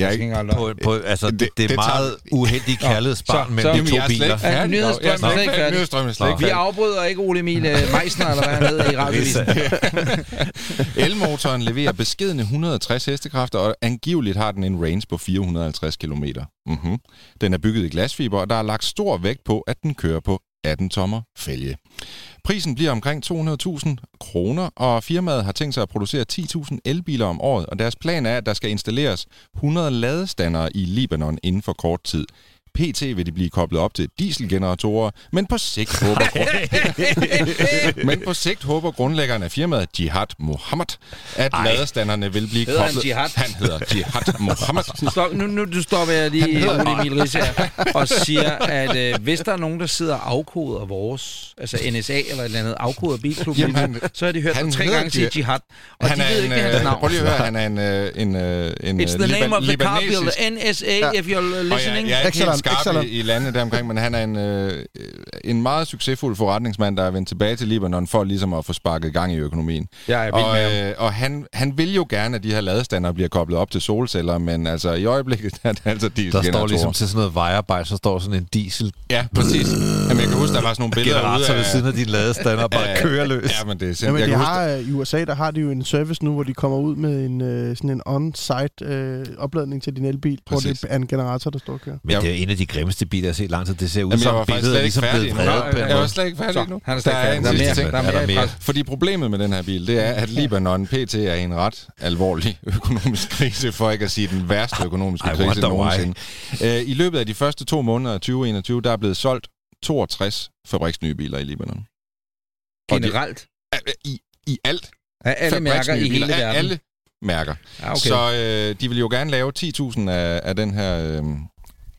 Jeg ikke, på, på, altså, det, det, det er meget tager... uheldig kærlighedsbarn mellem de to biler. Nyhedsstrømmen Vi afbryder ikke Ole Emil øh, Meisner, eller hvad han hedder i radiovisen. Elmotoren leverer beskedende 160 hestekræfter, og angiveligt har den en range på 450 km. Mm-hmm. Den er bygget i glasfiber, og der er lagt stor vægt på, at den kører på 18 tommer fælge. Prisen bliver omkring 200.000 kroner, og firmaet har tænkt sig at producere 10.000 elbiler om året, og deres plan er, at der skal installeres 100 ladestandere i Libanon inden for kort tid. PT vil de blive koblet op til dieselgeneratorer, men på sigt håber, men på sigt håber grundlæggeren af firmaet Jihad Mohammed, at Ej. ladestanderne vil blive hedder koblet... Han, jihad? han hedder Jihad Mohammed. Stop, nu, nu du stopper jeg lige Ole Emil Risse og siger, at øh, hvis der er nogen, der sidder og afkoder vores, altså NSA eller et eller andet, afkoder bilklubben, Jamen, han, så har de hørt ham tre gange sige Jihad, og han de ved ikke, hans navn. Prøv lige at høre, han er en... Øh, en, øh, en It's the name of the car builder, NSA, if you're listening. Ja, er skarp i, i landet deromkring, men han er en, øh, en meget succesfuld forretningsmand, der er vendt tilbage til Libanon for ligesom at få sparket gang i økonomien. Ja, jeg og øh, og han, han vil jo gerne, at de her ladestander bliver koblet op til solceller, men altså i øjeblikket er det altså diesel Der står ligesom til sådan noget vejarbejde, så står sådan en diesel. Ja, præcis. Jamen, jeg kan huske, der var sådan nogle billeder Generator ved siden af de ladestander bare kører løs. Ja, men det er simpelthen... Jamen, de har, huske, I USA, der har de jo en service nu, hvor de kommer ud med en, øh, sådan en on-site øh, opladning til din elbil, præcis. hvor det er en generator, der står og kører. Men det er en af de grimmeste biler, jeg har set lang tid. Det ser ud Jamen, som billedet er ligesom blevet vredet. Jeg var slet ikke færdig nu. Han er der er en der sidste ting. Der er mere, Fordi problemet med den her bil, det er, at Libanon PT er i en ret alvorlig økonomisk krise, for ikke at sige den værste økonomiske krise nogensinde. Uh, I løbet af de første to måneder af 2021, der er blevet solgt 62 fabriksnye biler i Libanon. Generelt? I, i alt. Af alle mærker i hele verden? alle mærker. Ah, okay. Så øh, de vil jo gerne lave 10.000 af, af den her øh,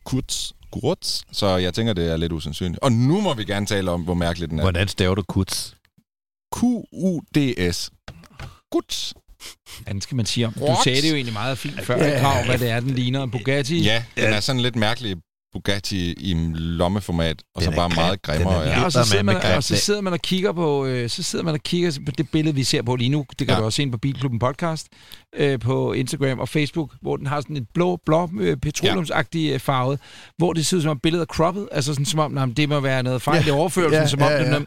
Kurz Kurz, så jeg tænker, det er lidt usandsynligt. Og nu må vi gerne tale om, hvor mærkeligt den er. Hvordan staver du Kurz? Q-U-D-S. Kurz. Hvordan skal man sige om? Du sagde det jo egentlig meget fint før, ja. Krav, hvad det er, den ligner. En Bugatti? Ja, den er sådan lidt mærkelig Bugatti i lommeformat, og den så bare grim. meget grimmere. Ja, og så, sidder man, og så sidder man og kigger på, øh, så sidder man og kigger på det billede, vi ser på lige nu. Det kan ja. du også se på Bilklubben podcast øh, på Instagram og Facebook, hvor den har sådan et blå, blå øh, petroleumsagtig ja. Øh, farve, hvor det ser ud som om billedet er cropped, altså sådan som om, nej, det må være noget fejl ja. i overførelsen, ja, som om ja, ja. den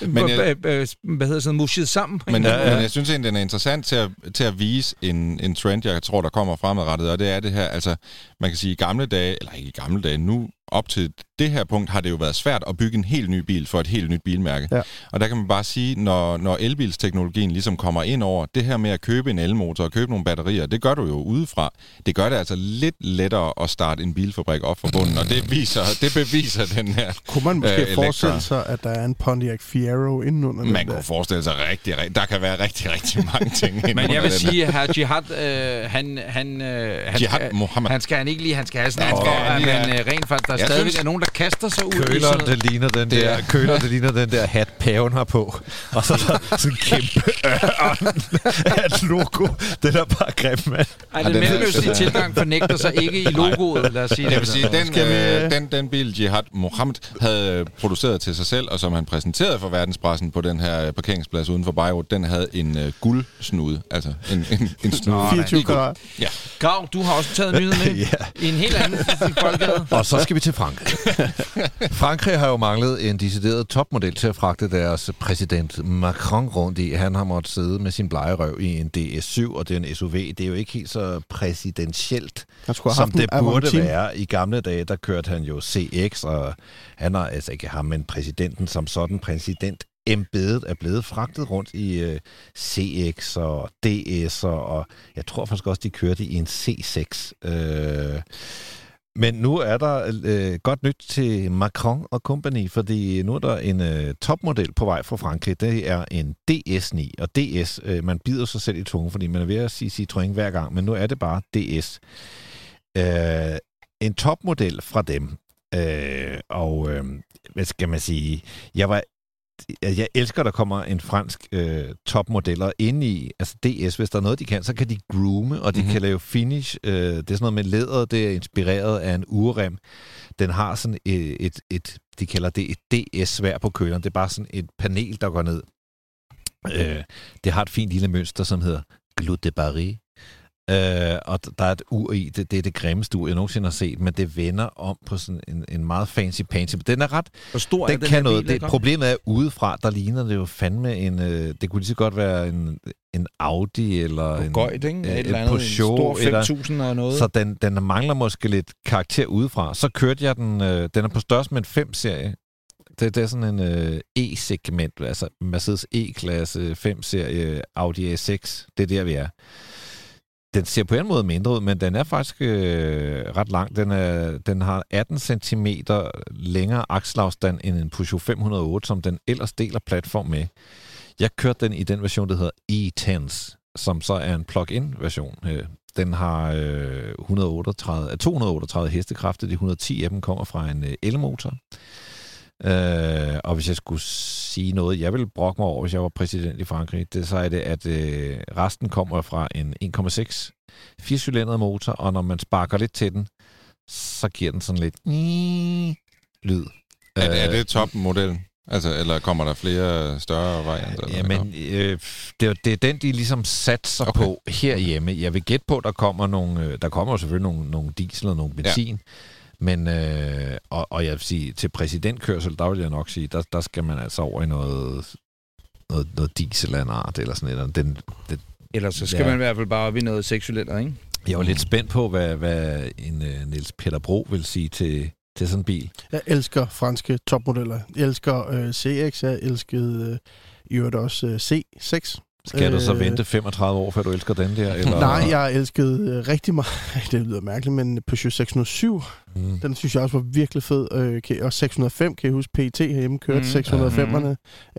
men jeg, hvad hedder sådan, mushet sammen. Men, ja, ja. men jeg synes egentlig, den er interessant til at, til at vise en, en trend, jeg tror, der kommer fremadrettet, og det er det her, altså, man kan sige i gamle dage, eller ikke i gamle dage, nu op til det her punkt har det jo været svært at bygge en helt ny bil for et helt nyt bilmærke. Ja. Og der kan man bare sige, når, når elbilsteknologien ligesom kommer ind over, det her med at købe en elmotor og købe nogle batterier, det gør du jo udefra. Det gør det altså lidt lettere at starte en bilfabrik op fra bunden, og det, viser, det beviser den her Kunne man måske øh, forestille sig, at der er en Pontiac Fiero indenunder den Man der? kunne forestille sig rigtig, rigtig, der kan være rigtig, rigtig mange ting Men jeg vil den sige, at her Jihad, øh, han, han, øh, han, Jihad skal, Mohammed. han skal han ikke lige, han skal have sådan for, man have- øh, rent faktisk, der Jeg stadigvæk synes- er nogen, der kaster sig ud i sådan Køleren, noget. det ligner den Det der, er- køler, det ligner den der hat, paven har på. Og så der sådan en kæmpe ørn af et logo. Den er bare grim, mand. Ej, den den mellemøstlige tilgang fornægter sig ikke i logoet, lad os sige Jeg det. vil sige, den, øh, den, den bil, Jihad Mohammed havde produceret til sig selv, og som han præsenterede for verdenspressen på den her øh, parkeringsplads uden for Beirut, den havde en øh, guldsnude. Altså en, en, en snude. Nå, 24 i guld. grader. Ja. Grav, du har også taget nyheden med Ja. i en helt anden boldgade. Og så skal vi til Frankrig. Frankrig har jo manglet en decideret topmodel til at fragte deres præsident Macron rundt i. Han har måttet sidde med sin blegerøv i en DS7, og det er en SUV. Det er jo ikke helt så præsidentielt, som det burde være. I gamle dage, der kørte han jo CX, og han har altså ikke ham, men præsidenten som sådan, præsident embedet er blevet fragtet rundt i øh, CX og DS, og jeg tror faktisk også, de kørte i en C6. Øh, men nu er der øh, godt nyt til Macron og company, fordi nu er der en øh, topmodel på vej fra Frankrig. Det er en DS9, og DS, øh, man bider sig selv i tungen, fordi man er ved at sige Citroën hver gang, men nu er det bare DS. Øh, en topmodel fra dem. Øh, og øh, hvad skal man sige? Jeg var jeg elsker, der kommer en fransk øh, topmodeller ind i, altså DS, hvis der er noget, de kan, så kan de groome, og de Mhm. mm-hmm. kan lave finish. Øh, det er sådan noget med læder, det er inspireret af en urrem. Den har sådan et, et, et de kalder det et DS-svær på køleren. Det er bare sådan et panel, der går ned. Øh, det har et fint lille mønster, som hedder Glut de Paris. Øh, og der er et ur i, det, det er det grimmeste ur, jeg nogensinde har set, men det vender om på sådan en, en meget fancy pansy. Den er ret Hvor stor den, er kan her noget. bil, Det, problemet er, udefra, der ligner det jo fandme en... Øh, det kunne lige så godt være en, en Audi eller en... Gøjt, ikke? øh, Et et eller andet, en Peugeot, stor eller- 5.000 og noget. Så den, den mangler måske lidt karakter udefra. Så kørte jeg den... Øh, den er på størrelse med en 5-serie. Det, det er sådan en øh, E-segment, altså Mercedes E-klasse 5-serie Audi A6. Det er der, vi er. Den ser på en måde mindre ud, men den er faktisk øh, ret lang. Den, er, den har 18 cm længere akselafstand end en Peugeot 508, som den ellers deler platform med. Jeg kørte den i den version, der hedder E-Tense, som så er en plug-in version. Øh, den har 138, 238 hestekræfter. De 110 af dem kommer fra en øh, elmotor. elmotor. Øh, og hvis jeg skulle sige noget, jeg ville brokke mig over, hvis jeg var præsident i Frankrig, det, så er det, at øh, resten kommer fra en 1,6 firecylindret motor, og når man sparker lidt til den, så giver den sådan lidt lyd. Er, er Øh, det topmodellen? Altså, eller kommer der flere større varianter? Jamen, øh, det, er- det er den, de ligesom satser Okay. på herhjemme. Jeg vil gætte på, der kommer nogle, øh, der kommer selvfølgelig nogle, nogle diesel og nogle benzin. Ja. Men, øh, og, og jeg vil sige, til præsidentkørsel, der vil jeg nok sige, der, der skal man altså over i noget, noget, noget diesel af en art, eller sådan noget. Den, den, Ellers så skal Ja. man i hvert fald bare op i noget seksuelt, ikke? jeg var lidt spændt på, hvad, hvad en uh, Niels Peter Bro vil sige til, til sådan en bil. Jeg elsker franske topmodeller. Jeg elsker øh, CX, jeg elskede øh, i øvrigt også øh, C6. Skal du så Øh, vente 35 år, før du elsker den der? Eller? Nej, jeg elskede øh, rigtig meget, det lyder mærkeligt, men Peugeot 607, Mm. den synes jeg også var virkelig fed. Øh, og 605, kan jeg huske, PT herhjemme kørte Mm. mm. 605'erne,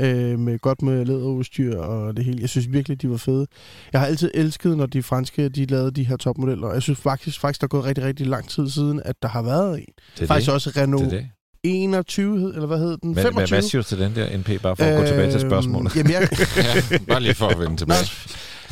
øh, med godt med læderudstyr og det hele. Jeg synes virkelig, de var fede. Jeg har altid elsket, når de franske, de lavede de her topmodeller. Jeg synes faktisk, faktisk der er gået rigtig, rigtig lang tid siden, at der har været en. Det Faktisk det. også Det Renault det. 21, hed- eller hvad hed den? Hvad, 25? hvad, hvad siger du til den der NP, bare for at gå tilbage til spørgsmålet? Jamen, jeg, Ja, bare lige for at vende tilbage.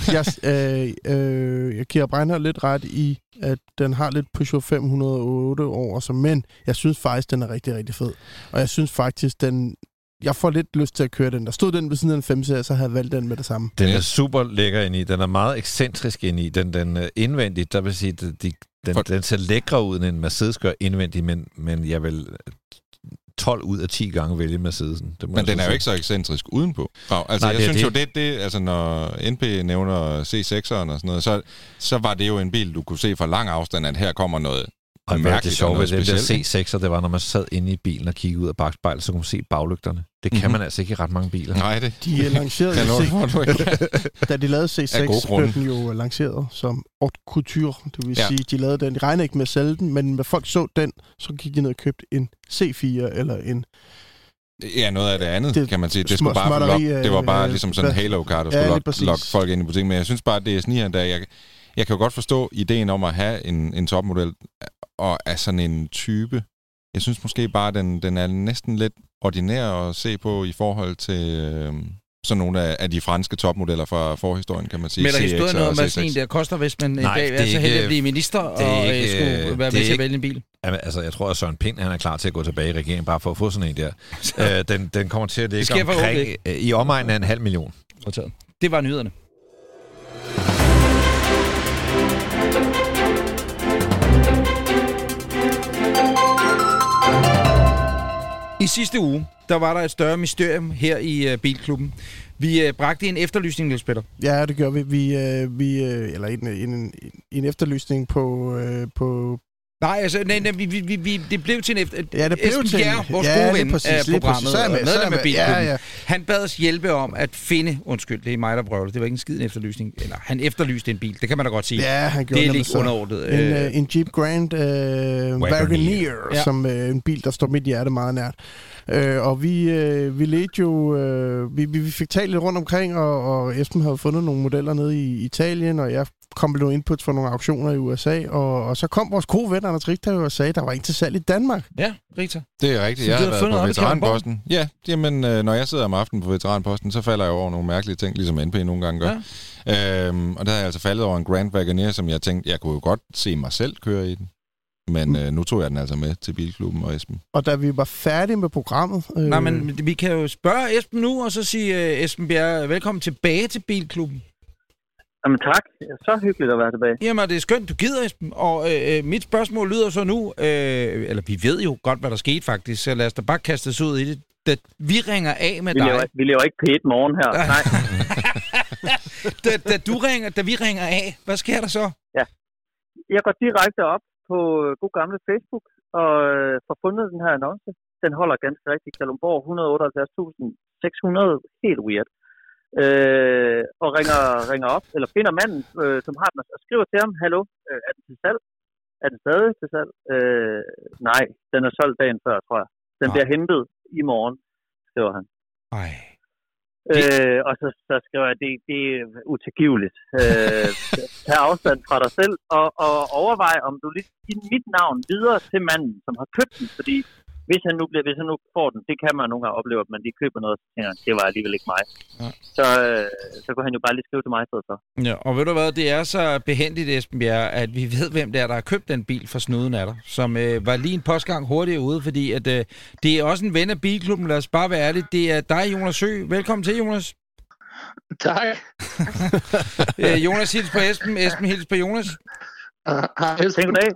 jeg, øh, øh, jeg giver Breinhardt lidt ret i, at den har lidt Peugeot 508 over sig, men jeg synes faktisk, den er rigtig, rigtig fed. Og jeg synes faktisk, den... Jeg får lidt lyst til at køre den. Der stod den ved siden af en 5 så havde jeg valgt den med det samme. Den er super lækker ind i. Den er meget ekscentrisk ind i. Den, den er indvendigt, der vil sige, de, de, den, For- den ser lækre ud, end en Mercedes gør indvendigt, men, men jeg vil 12 ud af 10 gange vælge Mercedesen. Det må Men den er jo ikke så ekscentrisk udenpå. Nå, altså, Nej, jeg det synes jo, det. det, det, altså, når NP nævner C6'eren og sådan noget, så, så var det jo en bil, du kunne se fra lang afstand, at her kommer noget Og mærkeligt det sjove ved den der specielt, C6'er, det var, når man sad inde i bilen og kiggede ud af bagspejlet, så kunne man se baglygterne. Det kan Mhm. man altså ikke i ret mange biler. Nej, det De er lanceret C-. Da de lavede Af gode C6, grunde. blev den jo lanceret som haute couture. Det vil Ja. ja. sige, de lavede den. De regnede ikke med at sælge den, men når folk så den, så gik de ned og købte en C4 eller en... Ja, noget af det andet, Det- kan man sige. Det, skulle bare få småtteri, lok, det var bare øh, ligesom sådan en Halo-kart, der Ja, skulle lige lokke, lokke folk ind i butikken. Men jeg synes bare, det er snigeren, der jeg, jeg kan jo godt forstå ideen om at have en, en topmodel og af sådan en type. Jeg synes måske bare, den, den er næsten lidt ordinær at se på i forhold til øh, sådan nogle af, af de franske topmodeller fra forhistorien, kan man sige. Men der kan stå og noget med C6. sådan en der koster, hvis man en Nej, dag det er er så heldig ikke- at blive minister det er og ikke, øh, skulle øh, være det med er til at ikke- vælge en bil. Jamen, altså, jeg tror, at Søren Pind han er klar til at gå tilbage i regeringen, bare for at få sådan en der. øh, den, den kommer til at ligge omkring, øh, i omegnen af en halv million. Modtaget. Det var nyhederne. I sidste uge, der var der et større mysterium her i uh, Bilklubben. Vi uh, bragte en efterlysning, Niels Peter. Ja, det gør vi. Vi, øh, vi øh, eller en, en, en efterlysning på, øh, på... Nej, altså, nej, nej, vi, vi, vi, det blev til en efter... Ja, det blev Esben til Bjerre, vores ja, gode ven af programmet. Så er med, medlem af. Ja, ja. han bad os hjælpe om at finde... Undskyld, det er mig, der brøvler. Det var ikke en skid en efterlysning. Eller, han efterlyste en bil. Det kan man da godt sige. Ja, han gjorde det er lidt underordnet. En, Øh, øh, en Jeep Grand øh, Wagoneer, Ja. som øh, en bil, der står mit hjerte meget nært. Øh, og vi, øh, vi ledte jo, øh, vi, vi vi fik talt lidt rundt omkring, og, og Esben havde fundet nogle modeller nede i Italien, og jeg kom med nogle inputs fra nogle auktioner i USA, og, og så kom vores gode ven Anders Richter og sagde, at der var ikke til salg i Danmark. ja, Rita. Det er rigtigt. Så Jeg har været fundet på Veteranposten. Ja, jamen, øh, når jeg sidder om aftenen på Veteranposten, så falder jeg over nogle mærkelige ting, ligesom NP nogle gange gør. Ja. Øhm, og der har jeg altså faldet over en Grand Wagoneer, som jeg tænkte, jeg kunne jo godt se mig selv køre i den. Men øh, nu tog jeg den altså med til Bilklubben og Esben. Og da vi var færdige med programmet... Øh, Nej, men vi kan jo spørge Esben nu, og så sige uh, Esben Bjerre, velkommen tilbage til Bilklubben. Jamen tak. Så hyggeligt at være tilbage. Jamen, det er skønt, du gider, Esben. Og øh, øh, mit spørgsmål lyder så nu, øh, eller vi ved jo godt, hvad der skete faktisk, så lad os da bare kaste os ud i det. Da vi ringer af med Vi dig, laver, vi laver ikke P1 morgen her. Nej, da, da, du ringer, da vi ringer af, hvad sker der så? jeg går direkte op på øh, god gamle Facebook og øh, får fundet den her annonce. Den holder ganske rigtigt. Kalundborg 178.600. Helt weird. Øh, og ringer, ringer op, eller finder manden, øh, som har den, og skriver til ham, Hallo, øh, er den til salg? Er den stadig til salg? Øh, nej, den er solgt dagen før, tror jeg. Den Nej. bliver hentet i morgen, skriver han. Ej. Øh, og så, så skriver jeg, det, det er utilgiveligt. Øh, tag afstand fra dig selv, og, og overvej, om du lige giver mit navn videre til manden, som har købt den, fordi hvis han nu, bliver, hvis han nu får den, det kan man nogle gange opleve, at man lige køber noget, og tænker det var alligevel ikke mig. Ja. Så, øh, så kunne han jo bare lige skrive til mig i stedet for. Ja, og ved du hvad, det er så behendigt, Esben Bjerre, at vi ved, hvem det er, der har købt den bil for snuden af dig, som øh, var lige en postgang hurtigere ude, fordi at, øh, det er også en ven af Bilklubben, lad os bare være ærlige. Det er dig, Jonas Sø. Velkommen til, Jonas. Tak. Øh, Jonas hils på Esben, Esben hils på Jonas. Hej, goddag.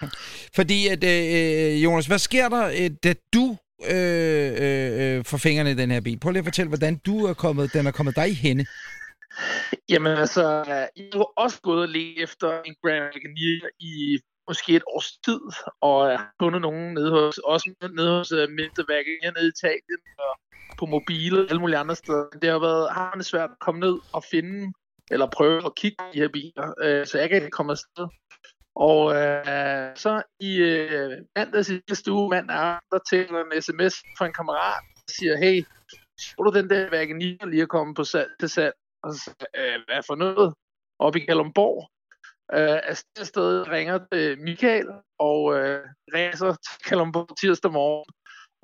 Fordi at, øh, Jonas, hvad sker der, øh, da du øh, øh, øh, får fingrene i den her bil? Prøv lige at fortælle, hvordan du er kommet, den er kommet dig i hende. Jamen altså, jeg har også gået og efter en Grand Wagoneer i måske et års tid, og jeg har fundet nogen nede hos, også nede hos uh, Mr. Wagoneer nede i Italien, og på mobile og alle mulige andre steder. Det har været har svært at komme ned og finde, eller prøve at kigge på de her biler, uh, så jeg kan ikke komme afsted. Og uh, så i uh, mandags i sidste uge, mandag, der tænker en sms fra en kammerat, der siger, hey, så du den der Wagoneer lige er kommet på salg, til salg? Og så, øh, hvad for noget? Oppe i Kalundborg. Øh, afsted sted ringer til Michael, og øh, så til Kalundborg tirsdag morgen,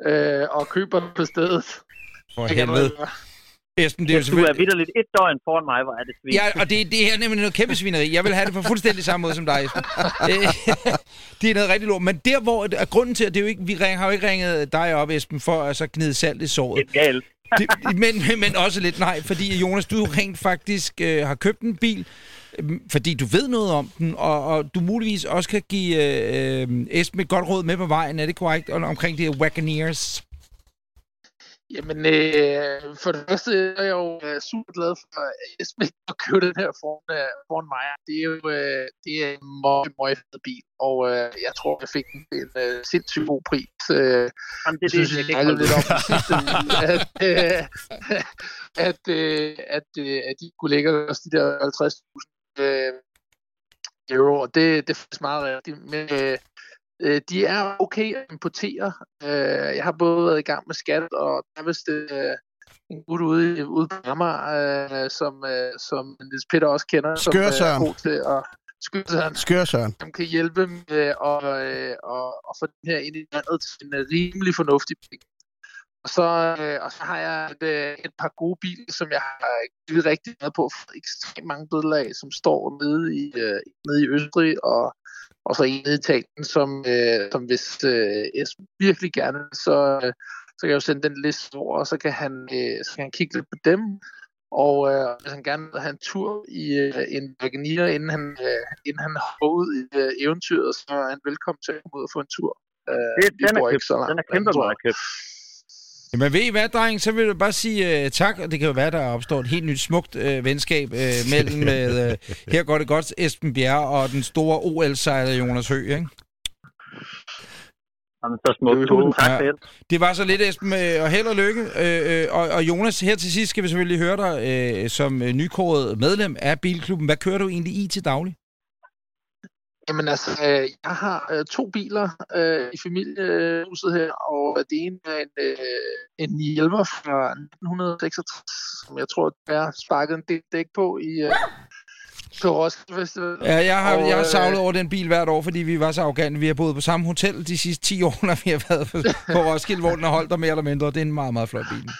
øh, og køber på stedet. Du helvede. Esben, det er jo Du er selvfølgelig... vidderligt et døgn foran mig, hvor er det svin. Ja, og det, det her er nemlig noget kæmpe svineri. Jeg vil have det på fuldstændig samme måde som dig, Esben. Øh, det er noget rigtig lort. Men der, hvor er grunden til, at det er jo ikke, vi har jo ikke ringet dig op, Esben, for at så gnide salt i såret. Det er galt. Det, men, men også lidt nej, fordi Jonas, du rent faktisk øh, har købt en bil, øh, fordi du ved noget om den, og, og du muligvis også kan give øh, øh, Esben et godt råd med på vejen. Er det korrekt? Og- Omkring de her Wagoneers. Jamen, øh, for det første er jeg jo øh, super glad for, at Esben har købt den her foran, øh, foran mig. Det er jo øh, det er en meget, meget fed bil, og øh, jeg tror, jeg fik en, en øh, sindssygt god pris. Øh, Jamen, det er synes, det, jeg jeg kan lidt om i sidste uge, at, øh, at, øh, at, øh, at de kunne lægge os de der 50.000 øh, euro, og det, det er faktisk meget rigtigt. Men øh, øh, de er okay at importere. Øh, jeg har både været i gang med skat, og der er vist øh, en gut ude, ude på Amager, øh, som, øh, som Niels Peter også kender, som øh, er god til at skøre Søren, Skør, Søren. som kan hjælpe med at, øh, og, og få den her ind i landet til en øh, rimelig fornuftig penge. Og så, øh, og så har jeg et, øh, et par gode biler, som jeg har givet rigtig meget på, for ekstremt mange billeder af, som står nede i, øh, nede i Østrig, og, og så en i Italien, som, øh, som hvis øh, Esben virkelig gerne, så, øh, så kan jeg jo sende den liste over, og så kan han, øh, så kan han kigge lidt på dem. Og øh, hvis han gerne vil have en tur i øh, en Wagoneer, inden han, øh, inden han hopper ud i øh, eventyret, så er han velkommen til at komme ud og få en tur. Øh, Det, vi den, er købt. ikke så langt, den er kæmpe jeg. meget købt. Jamen ved I hvad, dreng? Så vil jeg bare sige uh, tak, og det kan jo være, der opstår et helt nyt smukt uh, venskab uh, mellem med, uh, her går det godt, Esben Bjerre og den store OL-sejler Jonas Høgh, ikke? Jamen, så smukt. Tusind tak Ja. det. Var så lidt, Esben, og held og lykke. Og, og Jonas, her til sidst skal vi selvfølgelig høre dig som nykåret medlem af Bilklubben. Hvad kører du egentlig i til daglig? Jamen altså, øh, jeg har øh, to biler øh, i familiehuset her, og det ene er en, øh, en 911 fra 1966, som jeg tror, der er sparket en del dæk på i øh, på Roskilde Festival. Ja, jeg har, Og, jeg har øh, savlet over den bil hvert år, fordi vi var så arrogante. Vi har boet på samme hotel de sidste 10 år, når vi har været på, på Roskilde, hvor den har holdt der mere eller mindre. Det er en meget, meget flot bil.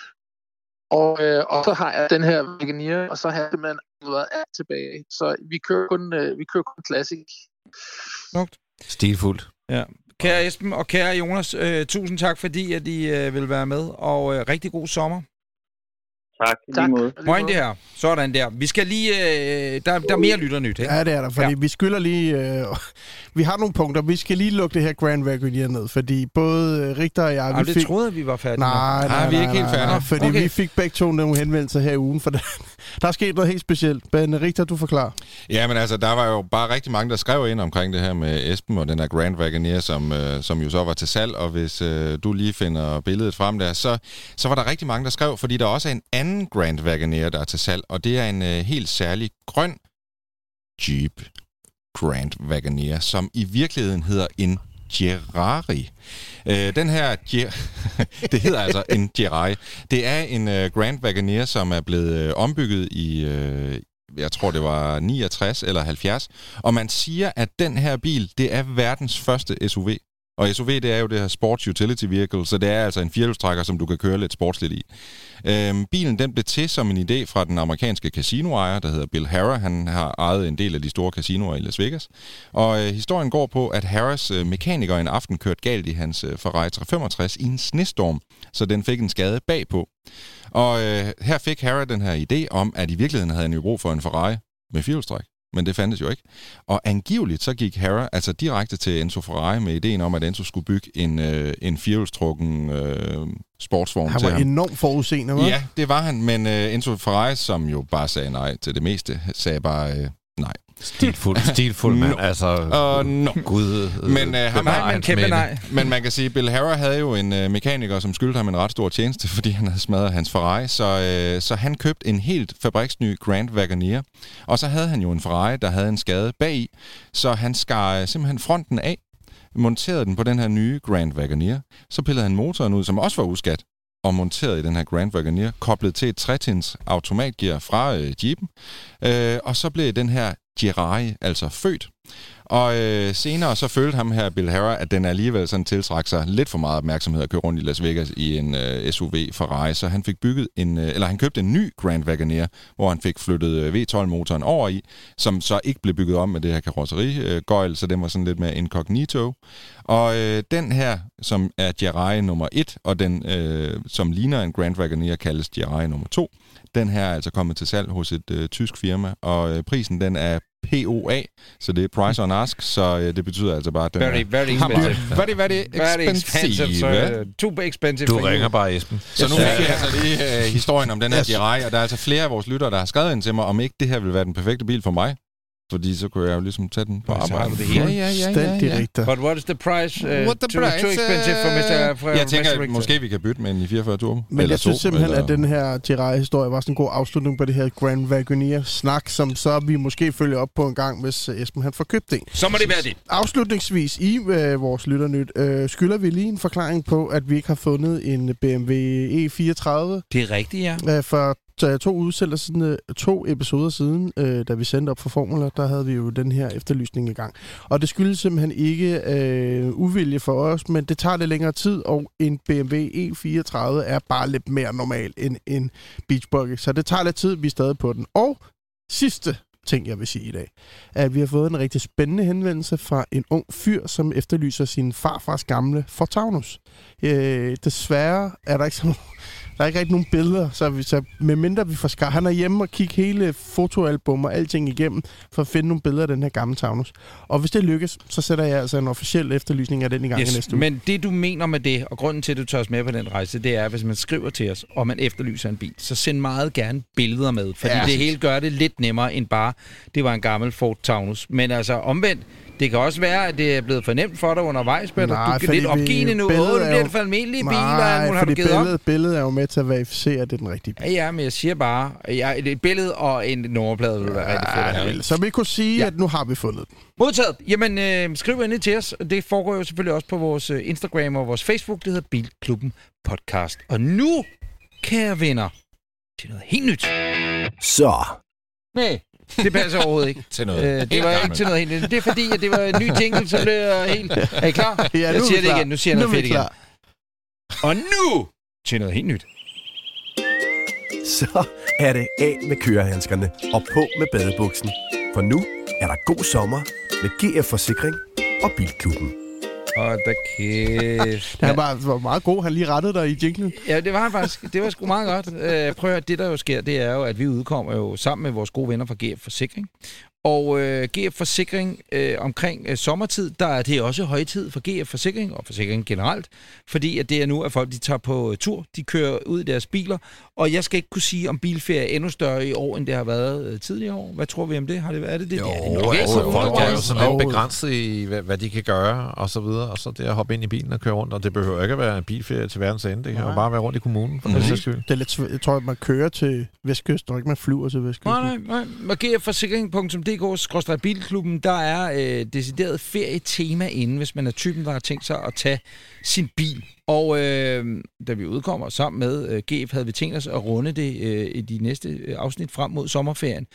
Og, øh, og så har jeg den her Wagoneer, og så har jeg simpelthen været alt tilbage. Så vi kører kun, øh, vi kører kun Classic. Stilfuldt. Kære Esben og kære Jonas, øh, tusind tak, fordi at I øh, vil være med, og øh, rigtig god sommer. Tak. Tak. Moin det her. Sådan der. Vi skal lige... Øh, der, der er mere lytternyt, ikke? Ja, det er der, fordi Ja. ja. vi skylder lige... Øh, vi har nogle punkter. Vi skal lige lukke det her Grand Wagoneer ned, fordi både øh, Richter og jeg... Ej, vi det fik... troede vi var færdige Nej, med. nej, Nej, vi er ikke nej, helt nej, færdige. nej, Fordi Okay. okay. vi fik begge to nogle henvendelser her i ugen, for der, der er sket noget helt specielt. Ben Richter, du forklarer. Ja, men altså, der var jo bare rigtig mange, der skrev ind omkring det her med Esben og den her Grand Wagoneer, som, øh, som jo så var til salg, og hvis øh, du lige finder billedet frem der, så, så var der rigtig mange, der skrev, fordi der også er en anden Grand Wagoneer, der er til salg, og det er en øh, helt særlig grøn Jeep Grand Wagoneer, som i virkeligheden hedder en Ferrari. Øh, den her, Ger- det hedder altså en Ferrari. Det er en øh, Grand Wagoneer, som er blevet øh, ombygget i, øh, jeg tror det var 69 eller 70, og man siger, at den her bil, det er verdens første SUV. Og SUV, det er jo det her Sports Utility Vehicle, så det er altså en firehjulstrækker, som du kan køre lidt sportsligt i. Øhm, bilen den blev til som en idé fra den amerikanske casinoejer, der hedder Bill Harrah. Han har ejet en del af de store casinoer i Las Vegas. Og øh, historien går på, at Harras øh, mekaniker en aften kørte galt i hans øh, Ferrari 365 i en snestorm, så den fik en skade bagpå. Og øh, her fik Harrah den her idé om, at i virkeligheden havde han jo brug for en Ferrari med firehjulstræk. Men det fandtes jo ikke. Og angiveligt så gik Harrah altså direkte til Enzo Ferrari med ideen om, at Enzo skulle bygge en, øh, en firehjulstrukken øh, sportsvogn Han til var ham. enormt forudseende, hva'? Ja, det var han, men øh, Enzo Ferrari, som jo bare sagde nej til det meste, sagde bare øh, nej. Stilfuld, stilfuld mand. Nå. Altså, Og no. Gud. Men, øh, ham Nej, men kæmpe nej. Men man kan sige, at Bill Harrah havde jo en øh, mekaniker, som skyldte ham en ret stor tjeneste, fordi han havde smadret hans Ferrari. Så, øh, så han købte en helt fabriksny Grand Wagoneer. Og så havde han jo en Ferrari, der havde en skade bagi. Så han skar øh, simpelthen fronten af, monterede den på den her nye Grand Wagoneer. Så pillede han motoren ud, som også var uskat, og monteret i den her Grand Wagoneer, koblet til et 3 automatgear fra øh, Jeepen. Øh, og så blev den her Ferrari altså født. Og øh, senere så følte ham her, Bill Harrah, at den alligevel sådan tiltrak sig lidt for meget opmærksomhed at køre rundt i Las Vegas i en øh, SUV Ferrari, så han fik bygget en, øh, eller han købte en ny Grand Wagoneer, hvor han fik flyttet øh, V12-motoren over i, som så ikke blev bygget om med det her karosseri-gøjl, øh, så den var sådan lidt mere incognito. Og øh, den her, som er Ferrari nummer 1, og den, øh, som ligner en Grand Wagoneer, kaldes Ferrari nummer 2, den her er altså kommet til salg hos et øh, tysk firma, og øh, prisen den er POA, så det er price on ask, så øh, det betyder altså bare, at den Very, er very expensive. Very, very Very expensive. expensive. Så, uh, too expensive Du for you. ringer bare Esben. Så nu fik jeg altså lige øh, historien om den her Jirai, og der er altså flere af vores lyttere, der har skrevet ind til mig, om ikke det her vil være den perfekte bil for mig. Fordi så kunne jeg jo ligesom tage den på så har arbejde. det. Ja, ja, ja, ja, ja. But what is the price? Uh, What the too, price? too expensive for Mr. For Jeg tænker, Mr. måske vi kan bytte med en i 44 turbo. Men eller jeg synes to, simpelthen, eller... at den her Jirai-historie var sådan en god afslutning på det her Grand Wagoneer-snak, som så vi måske følger op på en gang, hvis øh, Esben han får købt en. Så må det være det. Afslutningsvis i øh, vores lytternyt, øh, skylder vi lige en forklaring på, at vi ikke har fundet en BMW E34 Det er rigtigt, ja. øh, for t- to udsendelser siden, øh, to episoder siden, øh, da vi sendte op for Formula, der havde vi jo den her efterlysning i gang. Og det skyldes simpelthen ikke øh, uvilje for os, men det tager lidt længere tid, og en BMW E34 er bare lidt mere normal end en Beach Buggy. Så det tager lidt tid, vi er stadig på den. Og sidste ting, jeg vil sige i dag, er, at vi har fået en rigtig spændende henvendelse fra en ung fyr, som efterlyser sin farfars gamle Fortaunus. Øh, desværre er der ikke så der er ikke rigtig nogen billeder, så, vi, så medmindre vi får skar, han er hjemme og kigge hele fotoalbum og alting igennem, for at finde nogle billeder af den her gamle Taunus. Og hvis det lykkes, så sætter jeg altså en officiel efterlysning af den i gang i næste uge. Men det, du mener med det, og grunden til, at du tager os med på den rejse, det er, at hvis man skriver til os, og man efterlyser en bil, så send meget gerne billeder med. Fordi Ja, det hele gør det lidt nemmere end bare, det var en gammel Ford Taunus. Men altså omvendt, det kan også være, at det er blevet for nemt for dig undervejs, Peter. Nej, Du er lidt opgivende nu. Åh, billedet du er bliver det for almindelige biler, Nej, har du givet op. billedet, billedet er jo med til at verificere, at det er den rigtige bil. Ja, ja, men jeg siger bare, at et billede og en nummerplade vil være rigtig fedt. Ja, så vi kunne sige, Ja. ja. at nu har vi fundet den. Modtaget. Jamen, øh, skriv endelig til os. Det foregår jo selvfølgelig også på vores øh, Instagram og vores Facebook. Det hedder Bilklubben Podcast. Og nu, kære venner, til noget helt nyt. Så, Nej, det passer overhovedet ikke. Til noget. Øh, det var ikke til noget helt nyt. Det er fordi, at det var en ny jingle, så blev jeg helt... Er I klar? Ja, nu jeg er siger det igen. Nu siger jeg noget fedt igen. Og nu til noget helt nyt. så er det af med kørehandskerne og på med badebuksen. For nu er der god sommer med GF Forsikring og Bilklubben. Og da kæft. Det var, var meget god, han lige rettede dig i jinglen. Ja, det var han faktisk. Det var sgu meget godt. Øh, prøv at høre, det der jo sker, det er jo, at vi udkommer jo sammen med vores gode venner fra GF Forsikring. Og øh, GF Forsikring øh, omkring øh, sommertid, der er det også højtid for GF Forsikring og forsikring generelt, fordi at det er nu, at folk de tager på øh, tur, de kører ud i deres biler, og jeg skal ikke kunne sige, om bilferie er endnu større i år, end det har været øh, tidligere år. Hvad tror vi om det? Har det været det? det? Jo, det er det nok altså, folk er jo sådan lidt begrænset i, hvad, hvad de kan gøre, og så videre. Og så det at hoppe ind i bilen og køre rundt, og det behøver ikke at være en bilferie til verdens ende. Det kan jo bare være rundt i kommunen, for den sags skyld. Det er lidt svært. Jeg tror, at man kører til Vestkysten, og ikke man flyver til Vestkysten. Nej, nej, nej. Og gfforsikring.dk-bilklubben, der er øh, decideret ferietema inde, hvis man er typen, der har tænkt sig at tage sin bil. Og øh, da vi udkommer sammen med øh, GF, havde vi tænkt os at runde det øh, i de næste øh, afsnit frem mod sommerferien.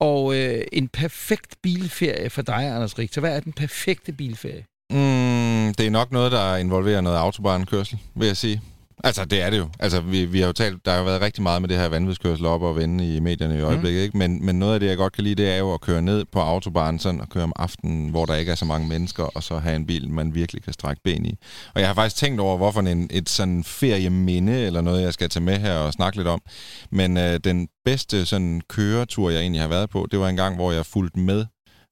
Og øh, en perfekt bilferie for dig, Anders Richter. Hvad er den perfekte bilferie? Mm, det er nok noget, der involverer noget autobahnkørsel, vil jeg sige. Altså, det er det jo. Altså, vi, vi har jo talt, der har jo været rigtig meget med det her vanvidskørsel op og vende i medierne i øjeblikket, mm. ikke? Men, men noget af det, jeg godt kan lide, det er jo at køre ned på autobahn sådan og køre om aftenen, hvor der ikke er så mange mennesker, og så have en bil, man virkelig kan strække ben i. Og jeg har faktisk tænkt over, hvorfor en, et sådan ferieminde eller noget, jeg skal tage med her og snakke lidt om. Men øh, den bedste sådan køretur, jeg egentlig har været på, det var en gang, hvor jeg fulgte med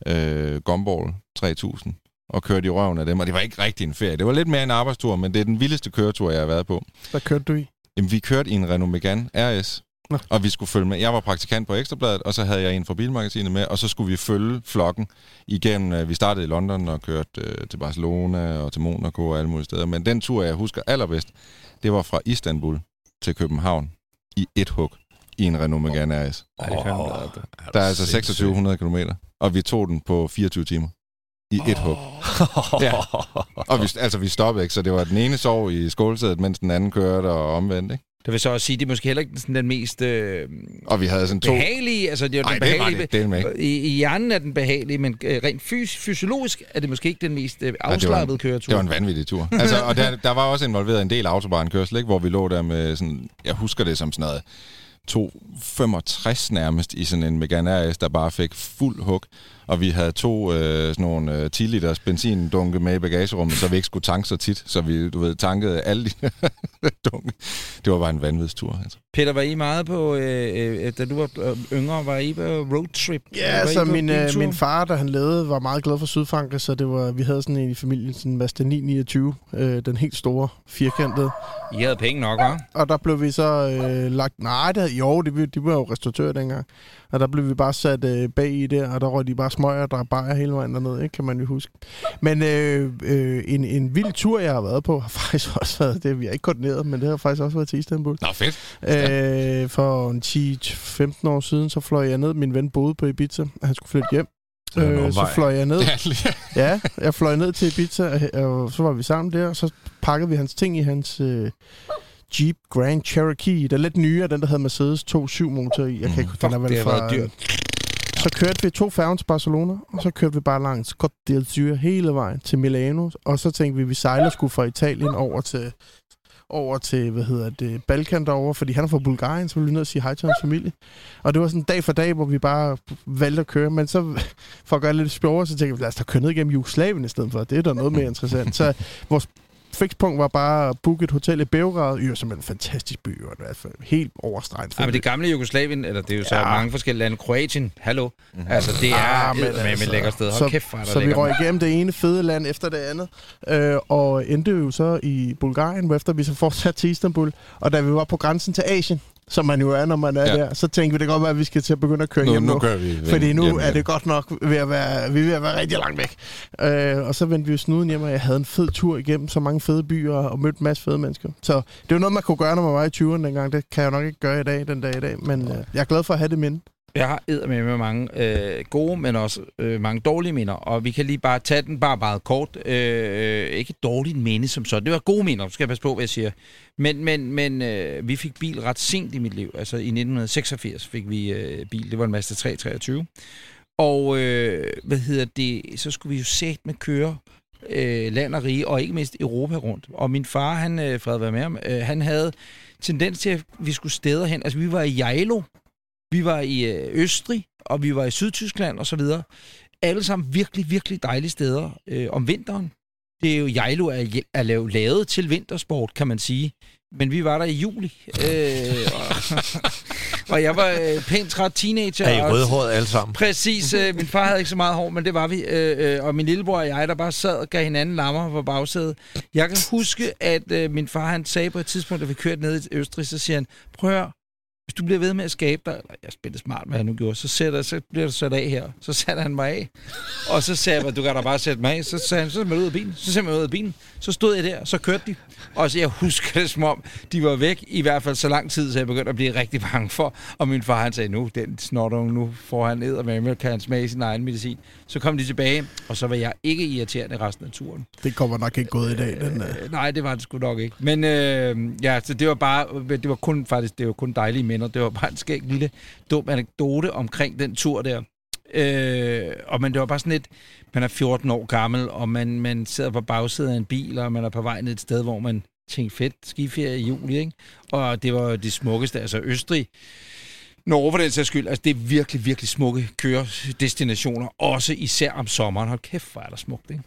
øh, Gumball 3000 og kørte i røven af dem, og det var ikke rigtig en ferie. Det var lidt mere en arbejdstur, men det er den vildeste køretur, jeg har været på. Hvad kørte du i? Jamen, vi kørte i en Renault Megane RS, Nå. og vi skulle følge med. Jeg var praktikant på Ekstrabladet, og så havde jeg en fra Bilmagasinet med, og så skulle vi følge flokken igennem. øh, Vi startede i London og kørte øh, til Barcelona og til Monaco og alle mulige steder. Men den tur, jeg husker allerbedst, det var fra Istanbul til København i et hug i en Renault Megane RS. Oh, Der er altså 2600 km, og vi tog den på 24 timer i et hug. Ja. Og vi, altså, vi stoppede ikke, så det var den ene sov i skålsædet, mens den anden kørte og omvendt, ikke? Det vil så også sige, det er måske heller ikke sådan den mest øh, Og vi havde sådan to... behagelige. Altså, det er den det var behagelige. det. Det. I, I hjernen er den behagelig, men øh, rent fys- fysiologisk er det måske ikke den mest øh, afslappede køretur. Det var en vanvittig tur. Altså, og der, der var også involveret en del autobahnkørsel, ikke? hvor vi lå der med sådan... Jeg husker det som sådan noget 265 nærmest i sådan en Megane RS, der bare fik fuld hug og vi havde to øh, sådan nogle øh, 10 liters benzindunke med i bagagerummet, så vi ikke skulle tanke så tit, så vi, du ved, tankede alle de dunke. Det var bare en vanvidstur. Altså. Peter, var I meget på, øh, øh, da du var øh, yngre, var I på roadtrip? Ja, Var altså min, øh, min far, da han levede, var meget glad for Sydfrankrig, så det var, vi havde sådan en i familien, sådan en Mazda 929, øh, den helt store, firkantede. I havde penge nok, hva'? Og der blev vi så øh, lagt... Nej, det, havde- jo, det, de var jo restauratører dengang. Og der blev vi bare sat øh, bag i der, og der røg de bare smøger og drak bajer hele vejen derned, ikke, kan man jo huske. Men øh, øh, en, en vild tur, jeg har været på, har faktisk også været det. Vi har ikke koordineret, men det har faktisk også været til Istanbul. Nå, fedt. Øh, for en 10-15 år siden, så fløj jeg ned. Min ven boede på Ibiza, han skulle flytte hjem. Øh, så fløj jeg ned. Ja, jeg fløj ned til Ibiza, og, så var vi sammen der, og så pakkede vi hans ting i hans øh, Jeep Grand Cherokee. Den er lidt nyere, den der hedder Mercedes 2.7 motor i. Jeg kan ikke, den er vel fra, dyrt. Så kørte vi to færgen til Barcelona, og så kørte vi bare langs Côte d'Azur hele vejen til Milano. Og så tænkte vi, at vi sejler skulle fra Italien over til, over til, hvad hedder det, Balkan derovre, fordi han er fra Bulgarien, så ville vi til at sige hej til hans familie. Og det var sådan dag for dag, hvor vi bare valgte at køre, men så for at gøre det lidt sjovere, så tænkte vi, lad os da køre ned igennem Jugoslavien i stedet for. Det er da noget mere interessant. Så vores fikspunkt var bare at booke et hotel i Beograd. Jo, som en fantastisk by, og i hvert fald helt overstreget. Ja, men det gamle Jugoslavien, eller det er jo så Ja. mange forskellige lande. Kroatien, hallo. Altså, det er Ah, men med altså, et lækkert sted. Hold så- kæft, er der Så vi røg igennem det ene fede land efter det andet, øh, og endte jo så i Bulgarien, hvorefter vi så fortsatte til Istanbul. Og da vi var på grænsen til Asien, som man jo er, når man er Ja. der, så tænkte vi, det kan godt være, at vi skal til at begynde at køre Nu, hjem nu. nu vi fordi nu hjem er det godt nok ved at være, vi er ved at være rigtig langt væk. Øh, og så vendte vi jo snuden hjem, og jeg havde en fed tur igennem så mange fede byer og mødte en masse fede mennesker. Så det var noget, man kunne gøre, når man var i 20'erne dengang. Det kan jeg nok ikke gøre i dag, den dag i dag. Men øh, jeg er glad for at have det minde. Jeg har med med mange øh, gode, men også øh, mange dårlige minder, og vi kan lige bare tage den bare meget kort. Øh, øh ikke dårligt minde som sådan. Det var gode minder, skal jeg passe på, hvad jeg siger. Men, men, men øh, vi fik bil ret sent i mit liv. Altså i 1986 fik vi øh, bil. Det var en Mazda 323. Og øh, hvad hedder det, så skulle vi jo sæt med køre øh, land og rige, og ikke mindst Europa rundt. Og min far, han, øh, fred var med ham, øh, han havde tendens til, at vi skulle steder hen. Altså vi var i Jejlo, vi var i øh, Østrig, og vi var i Sydtyskland og så videre. Alle sammen virkelig, virkelig dejlige steder øh, om vinteren. Det er jo, Jejlo er, er lavet, til vintersport, kan man sige. Men vi var der i juli. Øh, og, og jeg var øh, pænt træt teenager. Er I rødhåret alle sammen? Præcis. Øh, min far havde ikke så meget hår, men det var vi. Øh, øh, og min lillebror og jeg, der bare sad og gav hinanden lammer på bagsædet. Jeg kan huske, at øh, min far han sagde på et tidspunkt, da vi kørte ned i Østrig, så siger han, prøv at høre, hvis du bliver ved med at skabe dig, eller jeg spillede smart, hvad han nu gjorde, så, sætter, så bliver du sat af her. Så satte han mig af. Og så sagde jeg, du kan da bare sætte mig af. Så sagde han, så er ud af bilen. Så sagde jeg ud af bilen. Så stod jeg der, så kørte de. Og så jeg husker det som om, de var væk i hvert fald så lang tid, så jeg begyndte at blive rigtig bange for. Og min far han sagde, nu, den snotter, nu får han ned og med, kan han smage sin egen medicin. Så kom de tilbage, og så var jeg ikke irriterende resten af turen. Det kommer nok ikke gået i dag, den øh. Øh, nej, det var det sgu nok ikke. Men øh, ja, så det var bare, det var kun faktisk, det var kun dejlige venner. Det var bare en skæg lille dum anekdote omkring den tur der. Øh, og men det var bare sådan lidt, man er 14 år gammel, og man, man sidder på bagsædet af en bil, og man er på vej ned et sted, hvor man tænkte, fedt, skiferie i juli, ikke? Og det var det smukkeste, altså Østrig. Norge for den sags skyld, altså det er virkelig, virkelig smukke køredestinationer, også især om sommeren. Hold kæft, hvor er der smukt, ikke?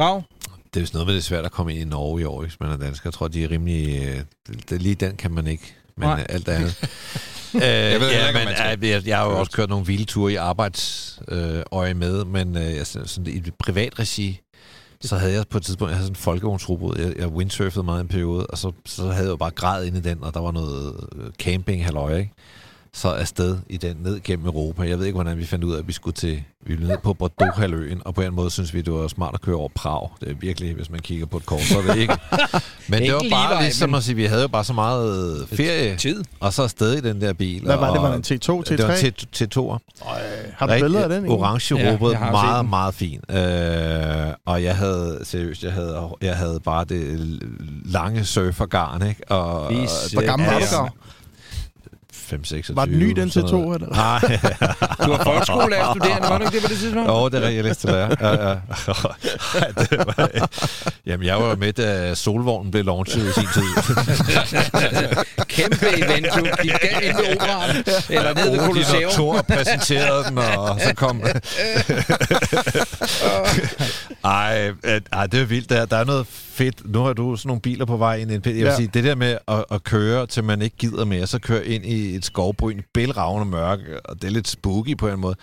Rav? Det er jo sådan noget med, det er svært at komme ind i Norge i år, hvis man er dansker. Jeg tror, de er rimelig... Det, det, lige den kan man ikke, men Nej. øh, alt andet. øh, jeg ved ja, ikke, men, øh, jeg, jeg har jo også kørt nogle vilde ture i arbejdsøje øh, med, men øh, jeg, sådan, i privat regi, så havde jeg på et tidspunkt, jeg havde sådan en folkevognsrobot, jeg, jeg windsurfede meget en periode, og så, så havde jeg jo bare græd ind i den, og der var noget øh, camping halløj, ikke? Så afsted i den, ned gennem Europa. Jeg ved ikke, hvordan vi fandt ud af, at vi skulle til, vi ville ned på Bordeaux-halvøen, og på en måde synes vi, det var smart at køre over Prag. Det er virkelig, hvis man kigger på et kort, så er det ikke. Men det, ikke var lige bare vej, ligesom men- at sige, vi havde jo bare så meget ferie, Tid. og så afsted i den der bil. Hvad var det? Var det en T2, Det var T3? en T- T2'er. Har du billeder af den? Orange Ja, meget, meget fin. Øh, og jeg havde, seriøst, jeg havde, jeg havde bare det lange surfergarn, ikke? Og, Vi og ser- Hvor gammel var Ja, du, ja. Gav? 5-26. Var den ny, den T2, noget. eller? Nej. Du var folkeskolestuderende, var du ikke det på det tidspunkt? Jo, det er rigtigt, jeg læste der. Ja, ja. Ej, det var, jamen, jeg var jo med, da Solvognen blev launchet i sin tid. Kæmpe event, du gik gav ind ved operaen, eller ned ved Odin og Colosseum. Thor præsenterede den, og så kom... ej, øh, ej, det er vildt. Der, der er noget fedt. Nu har du sådan nogle biler på vej ind i en pit. Jeg vil Ja. sige, det der med at, at køre, til man ikke gider mere, så køre ind i et skovbryn, bælragende mørke, og det er lidt spooky på en måde.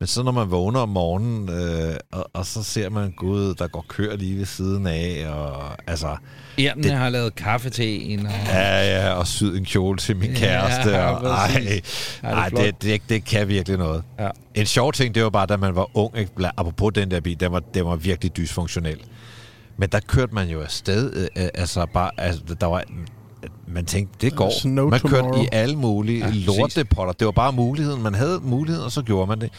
Men så når man vågner om morgenen, øh, og, og så ser man, gud, der går kør lige ved siden af, og altså... Irmene har lavet kaffe til en. Og... Ja, ja, og syd en kjole til min kæreste. Ja, og, ej, det ej flot. det, det, det kan virkelig noget. Ja. En sjov ting, det var bare, da man var ung, ikke? Apropos den der bil, den var, den var virkelig dysfunktionel. Men der kørte man jo afsted, øh, øh, altså bare, altså, der var, man tænkte, det går. No man kørte tomorrow. i alle mulige Ja, lortepotter. Det var bare muligheden. Man havde muligheden, og så gjorde man det.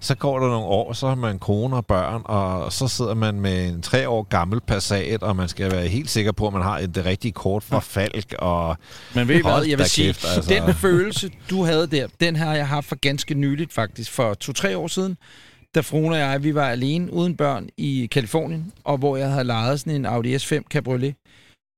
Så går der nogle år, så har man kone og børn, og så sidder man med en tre år gammel Passat, og man skal være helt sikker på, at man har et, det rigtige kort fra Falk, og Men ved I hvad, jeg vil sige, kæft, altså. den følelse, du havde der, den har jeg haft for ganske nyligt faktisk, for to-tre år siden, da fruen og jeg, vi var alene uden børn i Kalifornien, og hvor jeg havde lejet sådan en Audi S5 Cabriolet,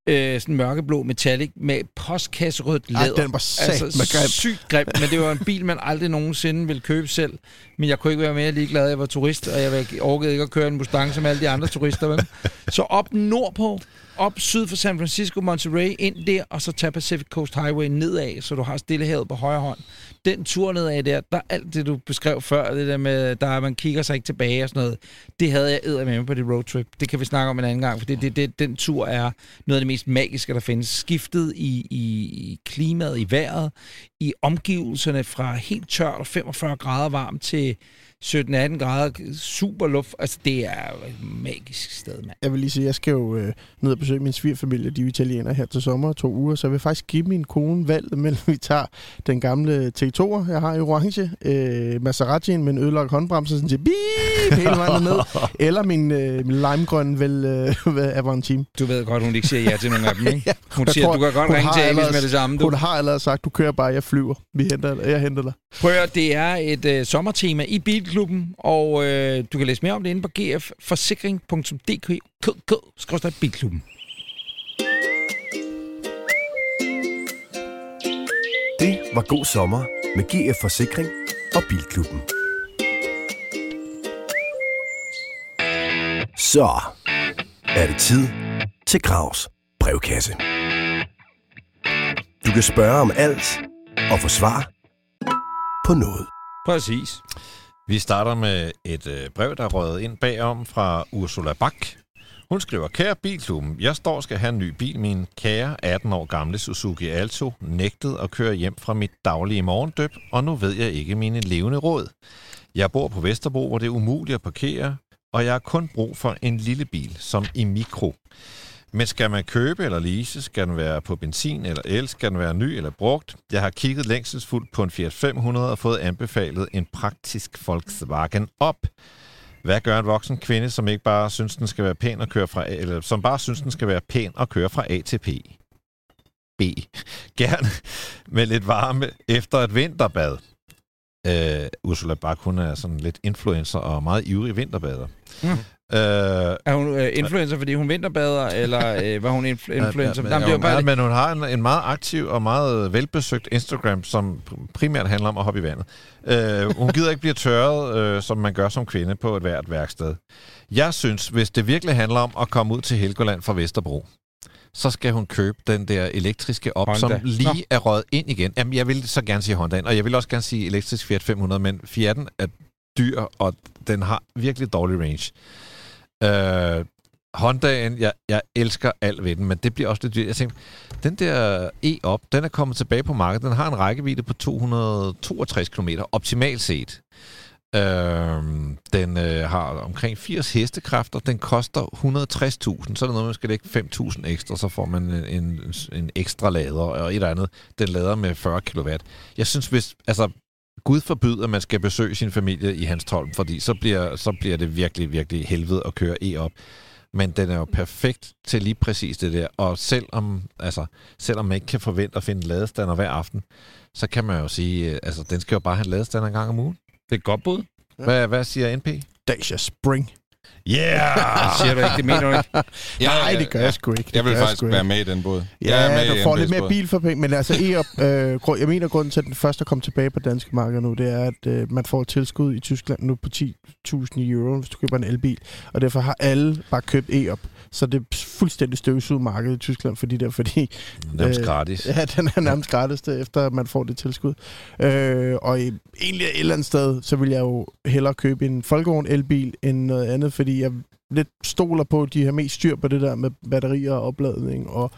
øh, sådan mørkeblå metallic med postkasserødt Ej, læder. den var altså, grim. sygt grim, men det var en bil, man aldrig nogensinde ville købe selv. Men jeg kunne ikke være mere ligeglad, jeg var turist, og jeg orkede ikke at køre en Mustang som alle de andre turister. Vel? Så op nordpå, op syd for San Francisco, Monterey, ind der, og så tage Pacific Coast Highway nedad, så du har Stillehavet på højre hånd. Den tur nedad der, der alt det, du beskrev før, det der med, der man kigger sig ikke tilbage og sådan noget, det havde jeg æder med på det roadtrip. Det kan vi snakke om en anden gang, for det, det, det, den tur er noget af det mest magiske, der findes. Skiftet i, i, i klimaet, i vejret, i omgivelserne fra helt tørt og 45 grader varmt til 17-18 grader super luft. Altså, det er et magisk sted, mand. Jeg vil lige sige, jeg skal jo øh, ned og besøge min svigerfamilie, de er italienere her til sommer, to uger, så jeg vil faktisk give min kone valget mellem, vi tager den gamle T2'er, jeg har i orange, øh, Maserati'en med en ødelagt håndbremse, sådan til beep, hele vejen ned, eller min, øh, min limegrønne vel, øh, Avantime. Du ved godt, hun ikke siger ja til nogle af dem, ikke? Hun Jeg siger, tror, du kan godt hun ringe til allerede- med det samme. Du. Hun har allerede sagt, du kører bare, jeg flyver. Vi henter, jeg henter dig. Prøv at det er et øh, sommertema i Bilklubben, og øh, du kan læse mere om det inde på gfforsikring.dk. Skråstrej Bilklubben. Det var god sommer med GF Forsikring og Bilklubben. Så er det tid til Gravs brevkasse. Du kan spørge om alt og få svar på noget. Præcis. Vi starter med et øh, brev, der er røget ind bagom fra Ursula Bak. Hun skriver, kære bilklubben, jeg står og skal have en ny bil. Min kære 18 år gamle Suzuki Alto nægtede at køre hjem fra mit daglige morgendøb, og nu ved jeg ikke mine levende råd. Jeg bor på Vesterbro, hvor det er umuligt at parkere, og jeg har kun brug for en lille bil, som i mikro. Men skal man købe eller lease, skal den være på benzin eller el, skal den være ny eller brugt. Jeg har kigget længselsfuldt på en Fiat 500 og fået anbefalet en praktisk Volkswagen op. Hvad gør en voksen kvinde, som ikke bare synes, den skal være pæn at køre fra A, eller som bare synes, den skal være pæn at køre fra A til P? B. Gerne med lidt varme efter et vinterbad. Uh, Ursula Bak, hun er sådan lidt influencer og meget ivrig vinterbader. Mm. Uh, Er hun øh, influencer, fordi hun vinterbader, eller øh, var hun influ- influencer? Ja, ja, var bare ja, men hun har en, en meget aktiv og meget velbesøgt Instagram, som pr- primært handler om at hoppe i vandet. Uh, hun gider ikke blive tørret, uh, som man gør som kvinde på et hvert værksted. Jeg synes, hvis det virkelig handler om at komme ud til Helgoland fra Vesterbro, så skal hun købe den der elektriske op, Honda. som lige Nå. er røget ind igen. Jamen, jeg vil så gerne sige Hondaen, og jeg vil også gerne sige elektrisk Fiat 500, men Fiat'en er dyr, og den har virkelig dårlig range. Øh, Hondaen, jeg, jeg elsker alt ved den, men det bliver også lidt dyrt. Jeg tænkte, den der E-op, den er kommet tilbage på markedet. Den har en rækkevidde på 262 km, optimalt set. Øh, den øh, har omkring 80 hestekræfter. Den koster 160.000. Så er det noget, man skal lægge 5.000 ekstra, så får man en, en, en ekstra lader og et eller andet. Den lader med 40 kW. Jeg synes, hvis... Altså, Gud forbyder, at man skal besøge sin familie i Hans Tolm, fordi så bliver, så bliver det virkelig, virkelig helvede at køre E op. men den er jo perfekt til lige præcis det der. Og selvom, altså, selvom man ikke kan forvente at finde ladestander hver aften, så kan man jo sige, øh, altså, den skal jo bare have ladestander en gang om ugen. Det er et godt bud. Hvad, hvad siger NP? Dacia Spring. Yeah! Siger du ikke, det mener du ikke? Nej, det gør jeg sgu ikke. Det Jeg vil faktisk ikke. være med i den båd. Ja, jeg er med du får lidt mere bil for penge. Men altså, e øh, grund- jeg mener, grunden til, at den første er kommet tilbage på danske marked nu, det er, at øh, man får et tilskud i Tyskland nu på 10.000 euro, hvis du køber en elbil. Og derfor har alle bare købt e-op. Så det fuldstændig støvsuget marked i Tyskland for de der, fordi Nærmest Øh, gratis. Ja, den er nærmest gratis, det, efter man får det tilskud. Øh, og i, egentlig et eller andet sted, så vil jeg jo hellere købe en Folkevogn elbil end noget andet, fordi jeg lidt stoler på, at de har mest styr på det der med batterier og opladning og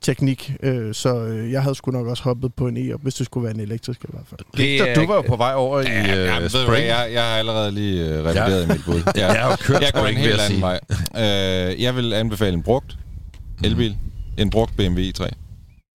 teknik. Øh, så øh, jeg havde sgu nok også hoppet på en e hvis det skulle være en elektrisk i hvert fald. Victor, du var jo på vej over i Ja, øh, ja, hvad, Spring. jeg, jeg har allerede lige øh, revideret Ja. mit bud. Jeg, Jeg har jo kørt jeg går en Spring, vil helt jeg anden sige. vej. Øh, jeg vil anbefale en brugt elbil. En brugt BMW i3.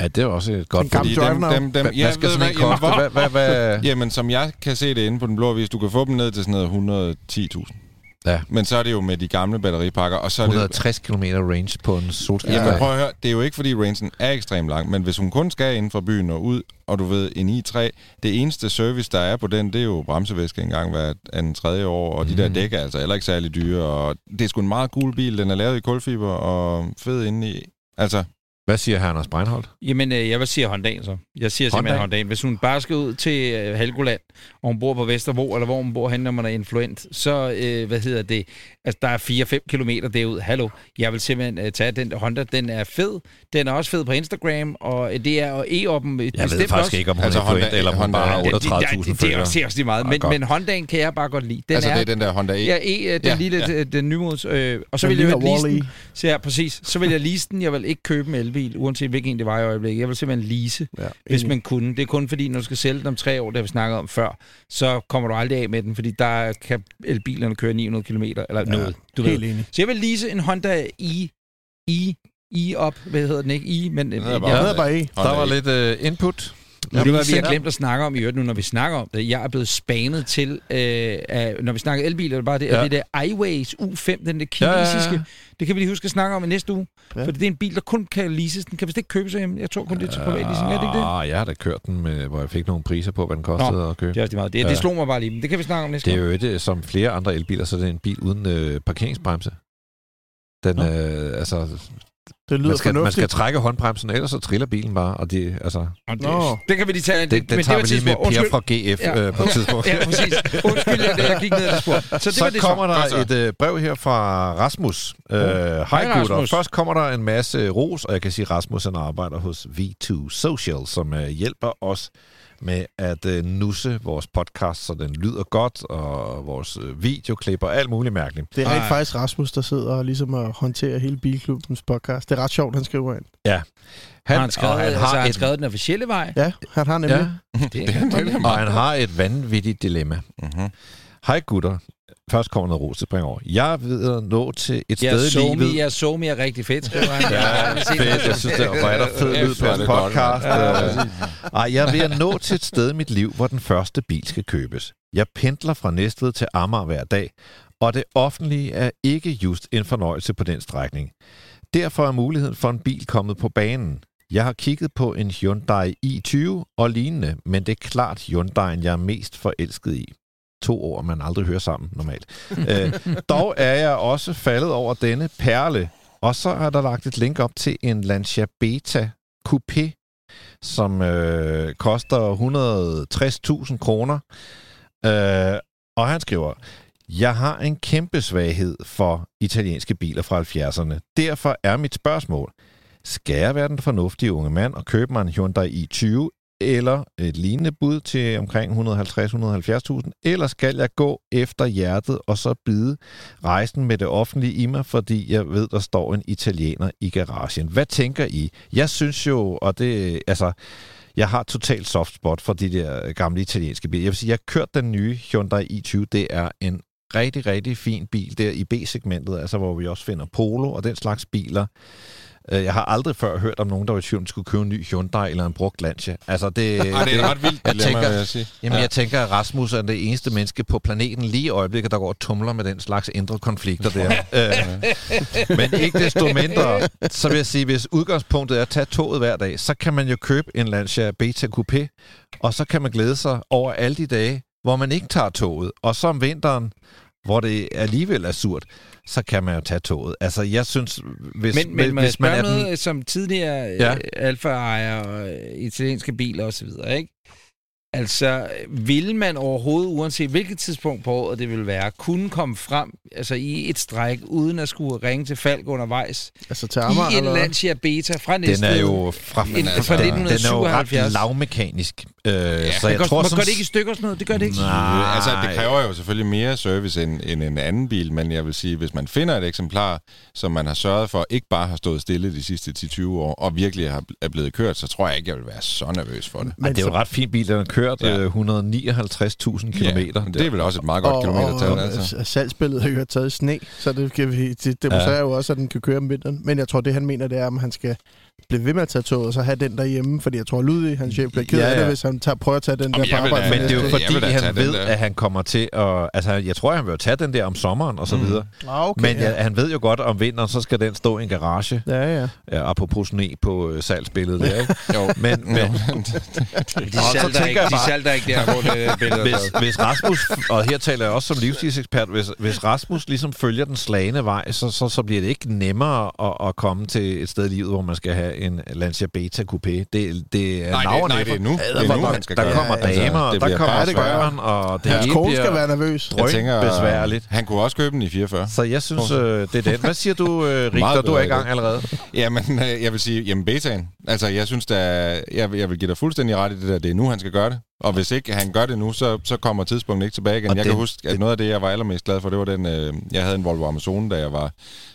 Ja, det er også et godt En gammel dem, dem, dem, ja, hvad skal sådan en hvad, koste? Hvad, hvad, hvad? Jamen, som jeg kan se det inde på den blå vis, du kan få dem ned til sådan noget 110.000. Ja. Men så er det jo med de gamle batteripakker, og så er det... 160 km range på en solskærm. Jamen prøv at høre, det er jo ikke fordi rangen er ekstremt lang, men hvis hun kun skal inden for byen og ud, og du ved, en i3, det eneste service, der er på den, det er jo bremsevæske en gang hver anden tredje år, og de Mhm. der dæk er altså heller ikke særlig dyre, og det er sgu en meget cool bil, den er lavet i kulfiber og fed indeni. Altså, Hvad siger herr Anders Breinholt? Jamen, øh, jeg vil sige Hondaen så. Jeg siger simpelthen Hondaen? Hondaen. Hvis hun bare skal ud til øh, Helgoland, og hun bor på Vestervo, eller hvor hun bor henne, når man er influent, så, øh, hvad hedder det, altså der er 4-5 kilometer derud. Hallo, jeg vil simpelthen øh, tage den Honda. Den er fed. Den er også fed på Instagram, og øh, det er og e-oppen Jeg ved faktisk også. ikke, om hun Altså, er influent, Honda- eller om hun bare har Ja, Ja, det, 38.000 det, det, er følgere. også, det er også lige meget. Ah, Men, men Hondaen kan jeg bare godt lide. Den altså er, det er den der Honda E. Ja, e, den Ja, lille, ja. den nymods. Øh, og så Den vil jeg jo ligner lease den. Så ja, præcis. Så vil jeg lease den. Jeg vil ikke købe en elbil, uanset hvilken en det var i øjeblikket. Jeg vil simpelthen lease, Ja, hvis man kunne. Det er kun fordi, når du skal sælge den om tre år, det har vi snakket om før, så kommer du aldrig af med den, fordi der kan elbilerne køre 900 km eller noget. Du Helt ved. enig. Så jeg vil lease en Honda i i i op, hvad hedder den ikke? I, men Den hedder jeg, bare- bare E. Der var lidt uh, input. Ja, det var, vi har glemt at snakke om i øvrigt nu, når vi snakker om det. Jeg er blevet spanet til, øh, af, når vi snakker elbiler, det er bare det, Ja. det der iWays U5, den der Ja, ja, ja. kinesiske. Det kan vi lige huske at snakke om i næste uge. Ja. For det er en bil, der kun kan leases. Den kan vist ikke købes hjemme. Jeg tror kun, det er til privat leasing. Er det ikke det? Ah, jeg har da kørt den, med, hvor jeg fik nogle priser på, hvad den kostede Nå, at købe. Det er også meget. Det, Ja. det slog mig bare lige. Men det kan vi snakke om næste Det er jo ikke som flere andre elbiler, så er det en bil uden øh, parkeringsbremse. Den, øh, altså, Det lyder man skal, man fornuftigt. skal trække håndbremsen, ellers så triller bilen bare. Og det, altså, Og det, Nå. det kan vi lige tage. det, det, men tager var vi lige med. Per fra GF Ja. øh, på et tidspunkt. Ja, præcis. Undskyld, jeg, jeg gik ned ad det spor. Så det så var det kommer så. der Godt så. et øh, brev her fra Rasmus. Øh, Hej Hej, gutter. Rasmus. Først kommer der en masse ros, og jeg kan sige, at Rasmus han arbejder hos V2 Social, som øh, hjælper os med at øh, nusse vores podcast, så den lyder godt, og vores øh, videoklip og alt muligt mærkeligt. Det er rent Ej. faktisk Rasmus, der sidder og ligesom at håndtere hele Bilklubbens podcast. Det er ret sjovt, han skriver ind. Han, har han skrevet, og han, han altså, har han et, skrevet den officielle vej. Ja, han har nemlig. ja, Det, det, det, det og han har et vanvittigt dilemma. Mm-hmm. Hej gutter. Først kommer noget ros, det bringer over. Jeg er ved at nå til et jeg sted i livet. jeg så mig er rigtig fedt. Ja, jeg fedt. Jeg synes, det var der fed lyd på Ja, en podcast. mand. Øh, Ej, jeg er ved at nå til et sted i mit liv, hvor den første bil skal købes. Jeg pendler fra Næstved til Amager hver dag, og det offentlige er ikke just en fornøjelse på den strækning. Derfor er muligheden for en bil kommet på banen. Jeg har kigget på en Hyundai i20 og lignende, men det er klart Hyundai'en, jeg er mest forelsket i. To ord, man aldrig hører sammen normalt. øh, dog er jeg også faldet over denne perle, og så er der lagt et link op til en Lancia Beta Coupé, som øh, koster 160.000 kroner. Øh, og han skriver, jeg har en kæmpe svaghed for italienske biler fra 70'erne. Derfor er mit spørgsmål, skal jeg være den fornuftige unge mand og købe mig en Hyundai i20 eller et lignende bud til omkring 150-170.000, eller skal jeg gå efter hjertet og så bide rejsen med det offentlige i mig, fordi jeg ved, der står en italiener i garagen. Hvad tænker I? Jeg synes jo, og det, altså, jeg har totalt soft spot for de der gamle italienske biler. Jeg vil sige, jeg har kørt den nye Hyundai i20. Det er en rigtig, rigtig fin bil der i B-segmentet, altså hvor vi også finder Polo og den slags biler. Øh, Jeg har aldrig før hørt om nogen, der var i tvivl, skulle købe en ny Hyundai eller en brugt Lancia. Altså, det, Ej, det er et ret vildt jeg dilemma, tænker- jeg sige. Jamen, ja. jeg tænker, at Rasmus er det eneste menneske på planeten lige i øjeblikket, der går og tumler med den slags indre konflikter der. øh, men ikke desto mindre, så vil jeg sige, hvis udgangspunktet er at tage toget hver dag, så kan man jo købe en Lancia Beta Coupé, og så kan man glæde sig over alle de dage, hvor man ikke tager toget. Og så om vinteren, hvor det alligevel er surt, så kan man jo tage toget. Altså, jeg synes, hvis, Men, men hvis man er den... noget, som tidligere Ja. ja. Alfa-ejer og øh, italienske biler osv., ikke? Altså, vil man overhovedet, uanset hvilket tidspunkt på året det vil være, kunne komme frem altså i et stræk, uden at skulle ringe til Falk undervejs, Altså til Amager, i en eller? Lancia Beta fra Den Næstved? er jo fra, En- altså, fra den, den er jo 1977. ret lavmekanisk. Øh, ja, så Men jeg gør, tror, man som gør det ikke i stykker og sådan noget? Det gør det ikke? Nej. Altså, det kræver jo selvfølgelig mere service end, end en anden bil, men jeg vil sige, hvis man finder et eksemplar, som man har sørget for, ikke bare har stået stille de sidste 10-20 år, og virkelig har, er blevet kørt, så tror jeg ikke, jeg vil være så nervøs for det. Ej, det er jo en ret fin bil. Den har kørt Ja. øh, 159.000 kilometer. Ja, det er vel også et meget godt kilometertal, altså. salgsbilledet har jo taget sne, så det, kan vi, det demonstrerer ja. jo også, at den kan køre om vinteren. Men jeg tror, det han mener, det er, om han skal blive ved med at tage toget, og så have den derhjemme, fordi jeg tror, Ludvig, hans chef, bliver ked Ja, af ja. det, hvis han tager, prøver at tage den der Jamen, på vil da- arbejde. Men det er jo fordi, han ved, der. at han kommer til at... Altså, jeg tror, han vil jo tage den der om sommeren og så videre. Ah, okay, Men ja. ja, han ved jo godt, om vinteren, så skal den stå i en garage. Ja, ja. Ja, apropos sne på øh, salgsbilledet der, ikke? Jo, Men, men De salter, ikke, de salter ikke der, hvor det billede er hvis, hvis Rasmus, og her taler jeg også som livsstilsekspert, hvis, hvis Rasmus ligesom følger den slagende vej, så, så, så bliver det ikke nemmere at, at komme til et sted i livet, hvor man skal have en Lancia Beta Coupé. Det, det er nej, det, nej, det er nu. Det er nu, han skal der gøre kommer. Altså, damer, og det der kommer børn, og det Hans kone skal være nervøs. Jeg tænker, besværligt. han kunne også købe den i 44. Så jeg synes, øh, det er den. Hvad siger du, øh? Meget Du er i gang allerede. Jamen, øh, jeg vil sige, jamen betaen. Altså, jeg synes, der, jeg, vil- jeg vil give dig fuldstændig ret i det der. Det er nu, han skal gøre det. Og hvis ikke han gør det nu, så, så kommer tidspunktet ikke tilbage igen. Og jeg det- kan huske, at noget af det, jeg var allermest glad for, det var den, øh, jeg havde en Volvo Amazon, da jeg var,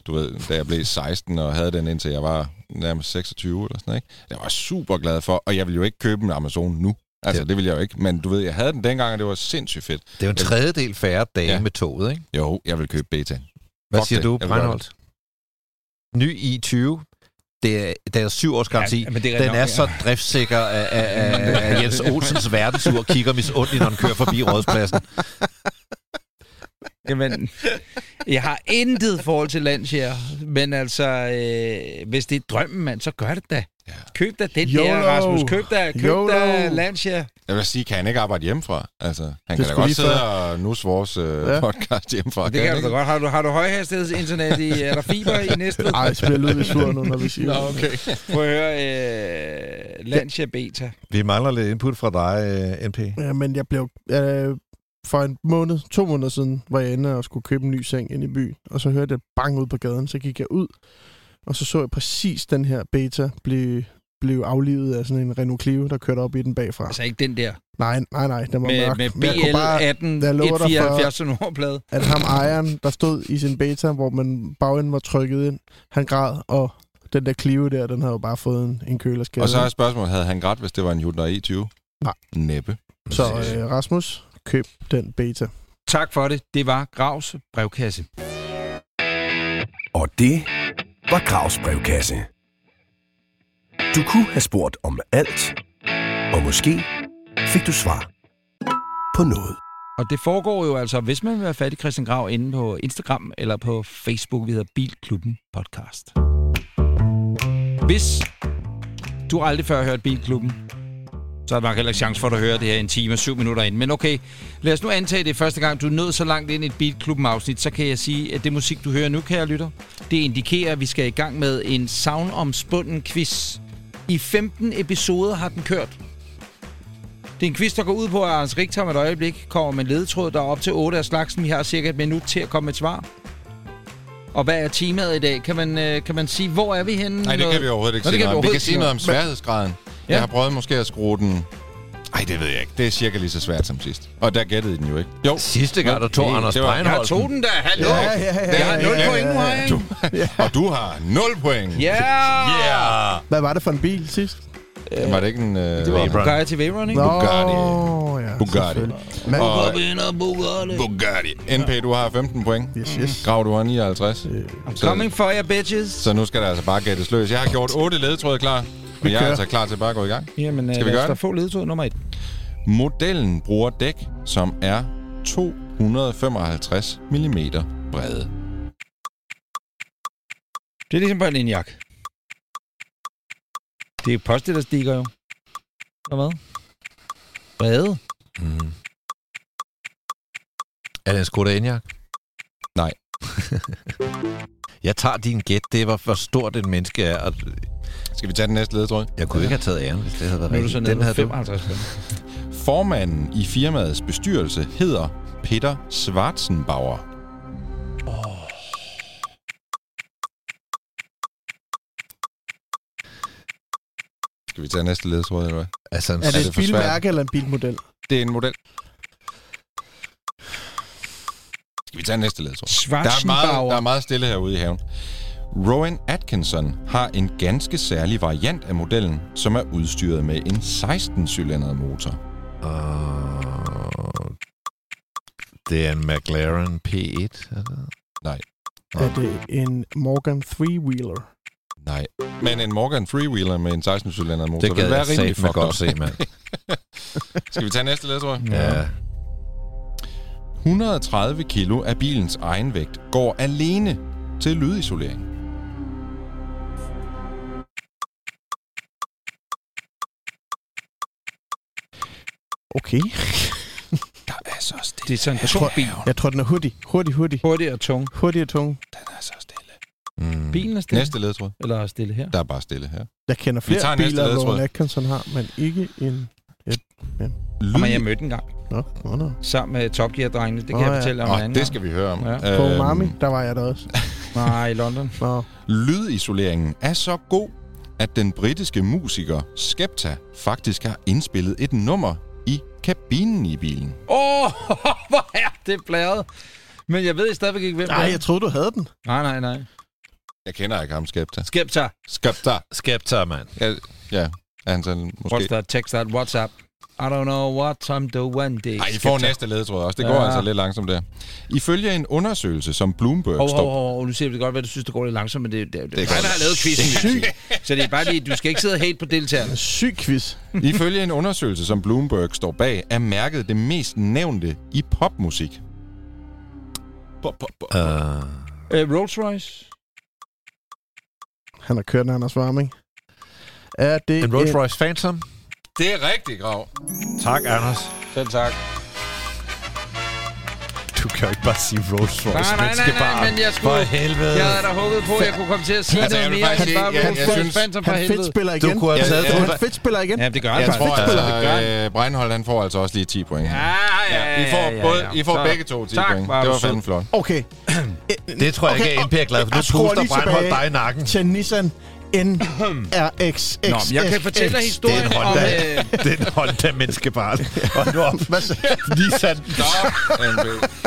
du ved, da jeg blev 16, og havde den indtil jeg var nærmest 26 eller sådan noget, ikke? Det var jeg super glad for, og jeg vil jo ikke købe en Amazon nu. Altså, Det- det vil jeg jo ikke. Men du ved, jeg havde den dengang, og det var sindssygt fedt. Det er jo en tredjedel færre dage Ja. med toget, ikke? Jo, jeg vil købe beta. Hvad Fuck siger det. du, Breinholt? Ny i20. Det er, det er syv års garanti. Ja, men det er den nok, er ja. så driftsikker af, af, af, af Jens Olsens verdensur kigger misundeligt, når han kører forbi rådspladsen. Jamen, jeg har intet forhold til Lancia, men altså, øh, hvis det er drømmen, mand, så gør det da. Ja. Køb da den YOLO. der, Rasmus. Køb da, køb YOLO. da Lancia. Jeg vil sige, kan han ikke arbejde hjemmefra? Altså, han kan da godt sidde før. og nus vores øh, Ja. podcast hjemmefra. Det kan han du da godt. Har du, har du højhastighedsinternet i, er der fiber i næste? Ej, så bliver Ludvig sur nu, når vi siger Nå, det. okay. Prøv at høre, øh, Lancia Beta. Vi mangler lidt input fra dig, øh, NP. Ja, men jeg blev... Øh, for en måned, to måneder siden, var jeg inde og skulle købe en ny seng ind i byen. Og så hørte jeg bang ud på gaden. Så gik jeg ud, og så så jeg præcis den her beta blive, blive aflivet af sådan en Renault Clio, der kørte op i den bagfra. Altså ikke den der. Nej, nej, nej, den var Med, mørk. med BL bare- 18 jeg lover dig for- 174 nummerplade. at ham ejeren, der stod i sin beta, hvor man bagenden var trykket ind, han græd, og den der Clio der, den havde jo bare fået en, en kølerskade. Og så er spørgsmålet, havde han grædt, hvis det var en Hyundai i20? Nej. Næppe. så øh, Rasmus, køb den beta. Tak for det. Det var Gravs brevkasse. Og det var Gravs brevkasse. Du kunne have spurgt om alt, og måske fik du svar på noget. Og det foregår jo altså, hvis man vil være fat i Christian Grav inde på Instagram eller på Facebook, vi hedder Bilklubben Podcast. Hvis du aldrig før har hørt Bilklubben, så er der nok heller ikke chance for at høre det her en time og syv minutter ind. Men okay, lad os nu antage det første gang, du er nået så langt ind i et Bilklubben-afsnit, så kan jeg sige, at det musik, du hører nu, kære lytter, det indikerer, at vi skal i gang med en savnomspunden quiz. I 15 episoder har den kørt. Det er en quiz, der går ud på, at Arns om et øjeblik kommer med en ledetråd, der er op til 8 af slagsen. Vi har cirka et minut til at komme med et svar. Og hvad er temaet i dag? Kan man, øh, kan man sige, hvor er vi henne? Nej, det kan vi overhovedet ikke Nå, sige noget om. Vi kan sige noget om sværhedsgraden. Ja. Jeg har prøvet måske at skrue den... Ej, det ved jeg ikke. Det er cirka lige så svært som sidst. Og der gættede I den jo ikke. Jo. Sidste gang, der tog Okay, Anders det var- Jeg Breinholt. tog den der. Hallo! Ja, ja, ja, Jeg har ja, 0 ja, point nu, ja, ja. ikke? Og du har 0 point. Ja! Yeah! Hvad var det for en bil sidst? Var det ikke en... Øh, Det var. Bugatti Veyron, ikke? Nå, Bugatti. ja, Bugatti. Men, Og Bugatti. Bugatti. NP, du har 15 point. yes, yes. Grav, du har 59. I'm coming for you, bitches. Så nu skal der altså bare gættes løs. Jeg har gjort 8 ledetråde klar. Og jeg er altså klar til bare at gå i gang. Jamen, Skal vi lad os gøre det? få ledetråd nummer et. Modellen bruger dæk, som er 255 mm brede. Det er ligesom på en linjak. Det er post der stikker jo. Eller hvad? Brede? Mm. Er det en Skoda Enyaq? Nej. jeg tager din gæt. Det var, hvor stort et menneske er. Og Skal vi tage den næste ledetråd? jeg kunne ikke have taget æren, hvis det havde været Nu er du så rigtigt. nede Den havde du. 55 kroner. Formanden i firmaets bestyrelse hedder Peter Schwarzenbauer. Skal vi tage næste ledetråd, eller hvad? Altså, en Er det det et bilmærke eller en bilmodel? Det er en model. Skal vi tage næste ledetråd? Der er, meget, der er meget stille herude i haven. Rowan Atkinson har en ganske særlig variant af modellen, som er udstyret med en 16-cylindret motor. Uh, det er en McLaren P1. Er det? Nej, Er det en Morgan Three-wheeler? nej. Men en Morgan Freewheeler med en 16-cylindret motor Det vil gad være jeg rimelig godt se, mand. Skal vi tage næste ledetråd? ja. 130 kilo af bilens egenvægt går alene til lydisolering. Okay. Der er så stille. Det er sådan en Jeg tung tror, bil. jeg tror, den er hurtig. Hurtig, hurtig. Hurtig og tung. Hurtig og tung. Den er så stille. Mm. Bilen er stille. Næste ledetråd. Eller er stille her. Der er bare stille her. Jeg kender Vi tager flere biler. Rowan Atkinson har, men ikke en... Og man, jeg mødte en gang. Nå, nå, nå. Sammen med Top Gear-drengene. Det kan jeg ja. fortælle om en Åh, anden det skal vi høre om. Ja. På Øhm, Umami, der var jeg der også. Nej, i London. Nå. Lydisoleringen er så god, at den britiske musiker Skepta faktisk har indspillet et nummer i kabinen i bilen. Åh, oh, hvor er det blæret. Men jeg ved stadigvæk ikke, hvem Nej, det er. jeg troede, du havde den. Nej, nej, nej. Jeg kender ikke ham, Skepta. Skepta. Skepta. Skepta, mand. Ja, ja. Er han sådan What's måske... that? Text that WhatsApp. I don't know what I'm doing. Det er Nej, I får næste ledetråd også. Det går Ja. altså lidt langsomt der. Ifølge en undersøgelse, som Bloomberg Hov, hov, står... hov, hov. Nu siger vi det godt, hvad du synes, det går lidt langsomt, men det, det, det, det er mig, der har lavet quizzen. Så det er bare lige, du skal ikke sidde og hate på deltagerne. Syg quiz. Ifølge en undersøgelse, som Bloomberg står bag, er mærket det mest nævnte i popmusik. Pop, pop, pop. Uh, Uh, Rolls Royce. Han har kørt, når han har svarming. Er det en Rolls Royce Phantom. Det er rigtigt, Grav. Tak, Anders. Selv tak. Du kan jo ikke bare sige Rolls Royce. Nej, nej, nej, nej, men jeg skulle- For helvede. Jeg havde da håbet på, at jeg kunne komme til at sige Altså, noget mere end sige, bare jeg- Rolls jeg Royce synes- Phantom for Han fedt helvede. spiller igen. Du kunne have Ja, taget... ja, du Han kunne- fedt spiller igen. Ja, det gør han Jeg tror, Det at øh, Breinholt, han får altså også lige 10 point. Ja, ja, ja, I får, ja, både, ja. I får Så- begge to 10 tak, point. er Det var fandme flot. Okay. Det tror jeg ikke, at NP er glad for. Nu puster Breinholt tilbage dig i nakken. Til Nissan NRX. Nå, men jeg kan fortælle dig historien Det er en om... Øh, Det er en Honda menneskebarn. Og nu op. Hvad så? Nissan. Stop.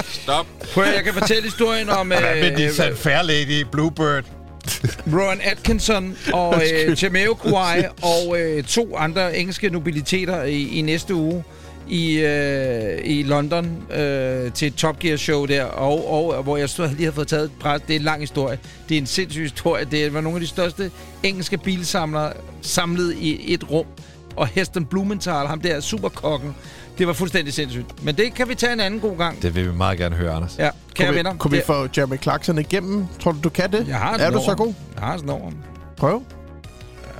Stop. prøv, jeg kan fortælle historien om... Hvad med Øh, Nissan Fairlady Bluebird? Rowan Atkinson og øh, Jamiroquai og øh, to andre engelske nobiliteter i, i næste uge i, øh, i London øh, til et Top Gear show der, og, og hvor jeg stod, lige havde fået taget et pres. Det er en lang historie. Det er en sindssyg historie. Det var nogle af de største engelske bilsamlere samlet i et rum. Og Heston Blumenthal, ham der superkokken, det var fuldstændig sindssygt. Men det kan vi tage en anden god gang. Det vil vi meget gerne høre, Anders. Ja, kære Kunne venner. vi, kunne vi få Jeremy Clarkson igennem? Tror du, du kan det? Jeg har er du så god? Jeg har sådan over. Prøv.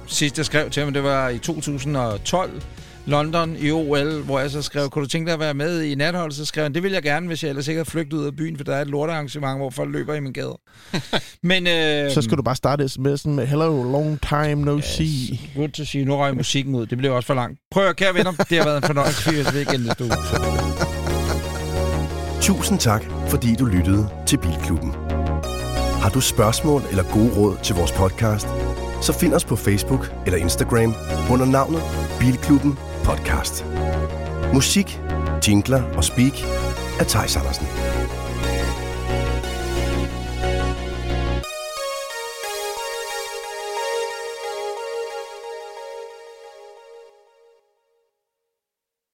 sidst jeg skrev til ham, det var i 2012, London i OL, hvor jeg så skrev, kunne du tænke dig at være med i nathold? Så skrev han, det vil jeg gerne, hvis jeg ellers ikke har flygtet ud af byen, for der er et lortearrangement, hvor folk løber i min gade. Men øh, Så skal du bare starte sms'en med Hello, long time no see. Godt til at sige, nu røg musikken ud. Det blev også for langt. Prøv at kære venner, det har været en fornøjelse. Vi ses ved igen næste uge. Tusind tak, fordi du lyttede til Bilklubben. Har du spørgsmål eller gode råd til vores podcast, så find os på Facebook eller Instagram under navnet Bilklubben Podcast. Musik, jingler og speak af Thijs Andersen.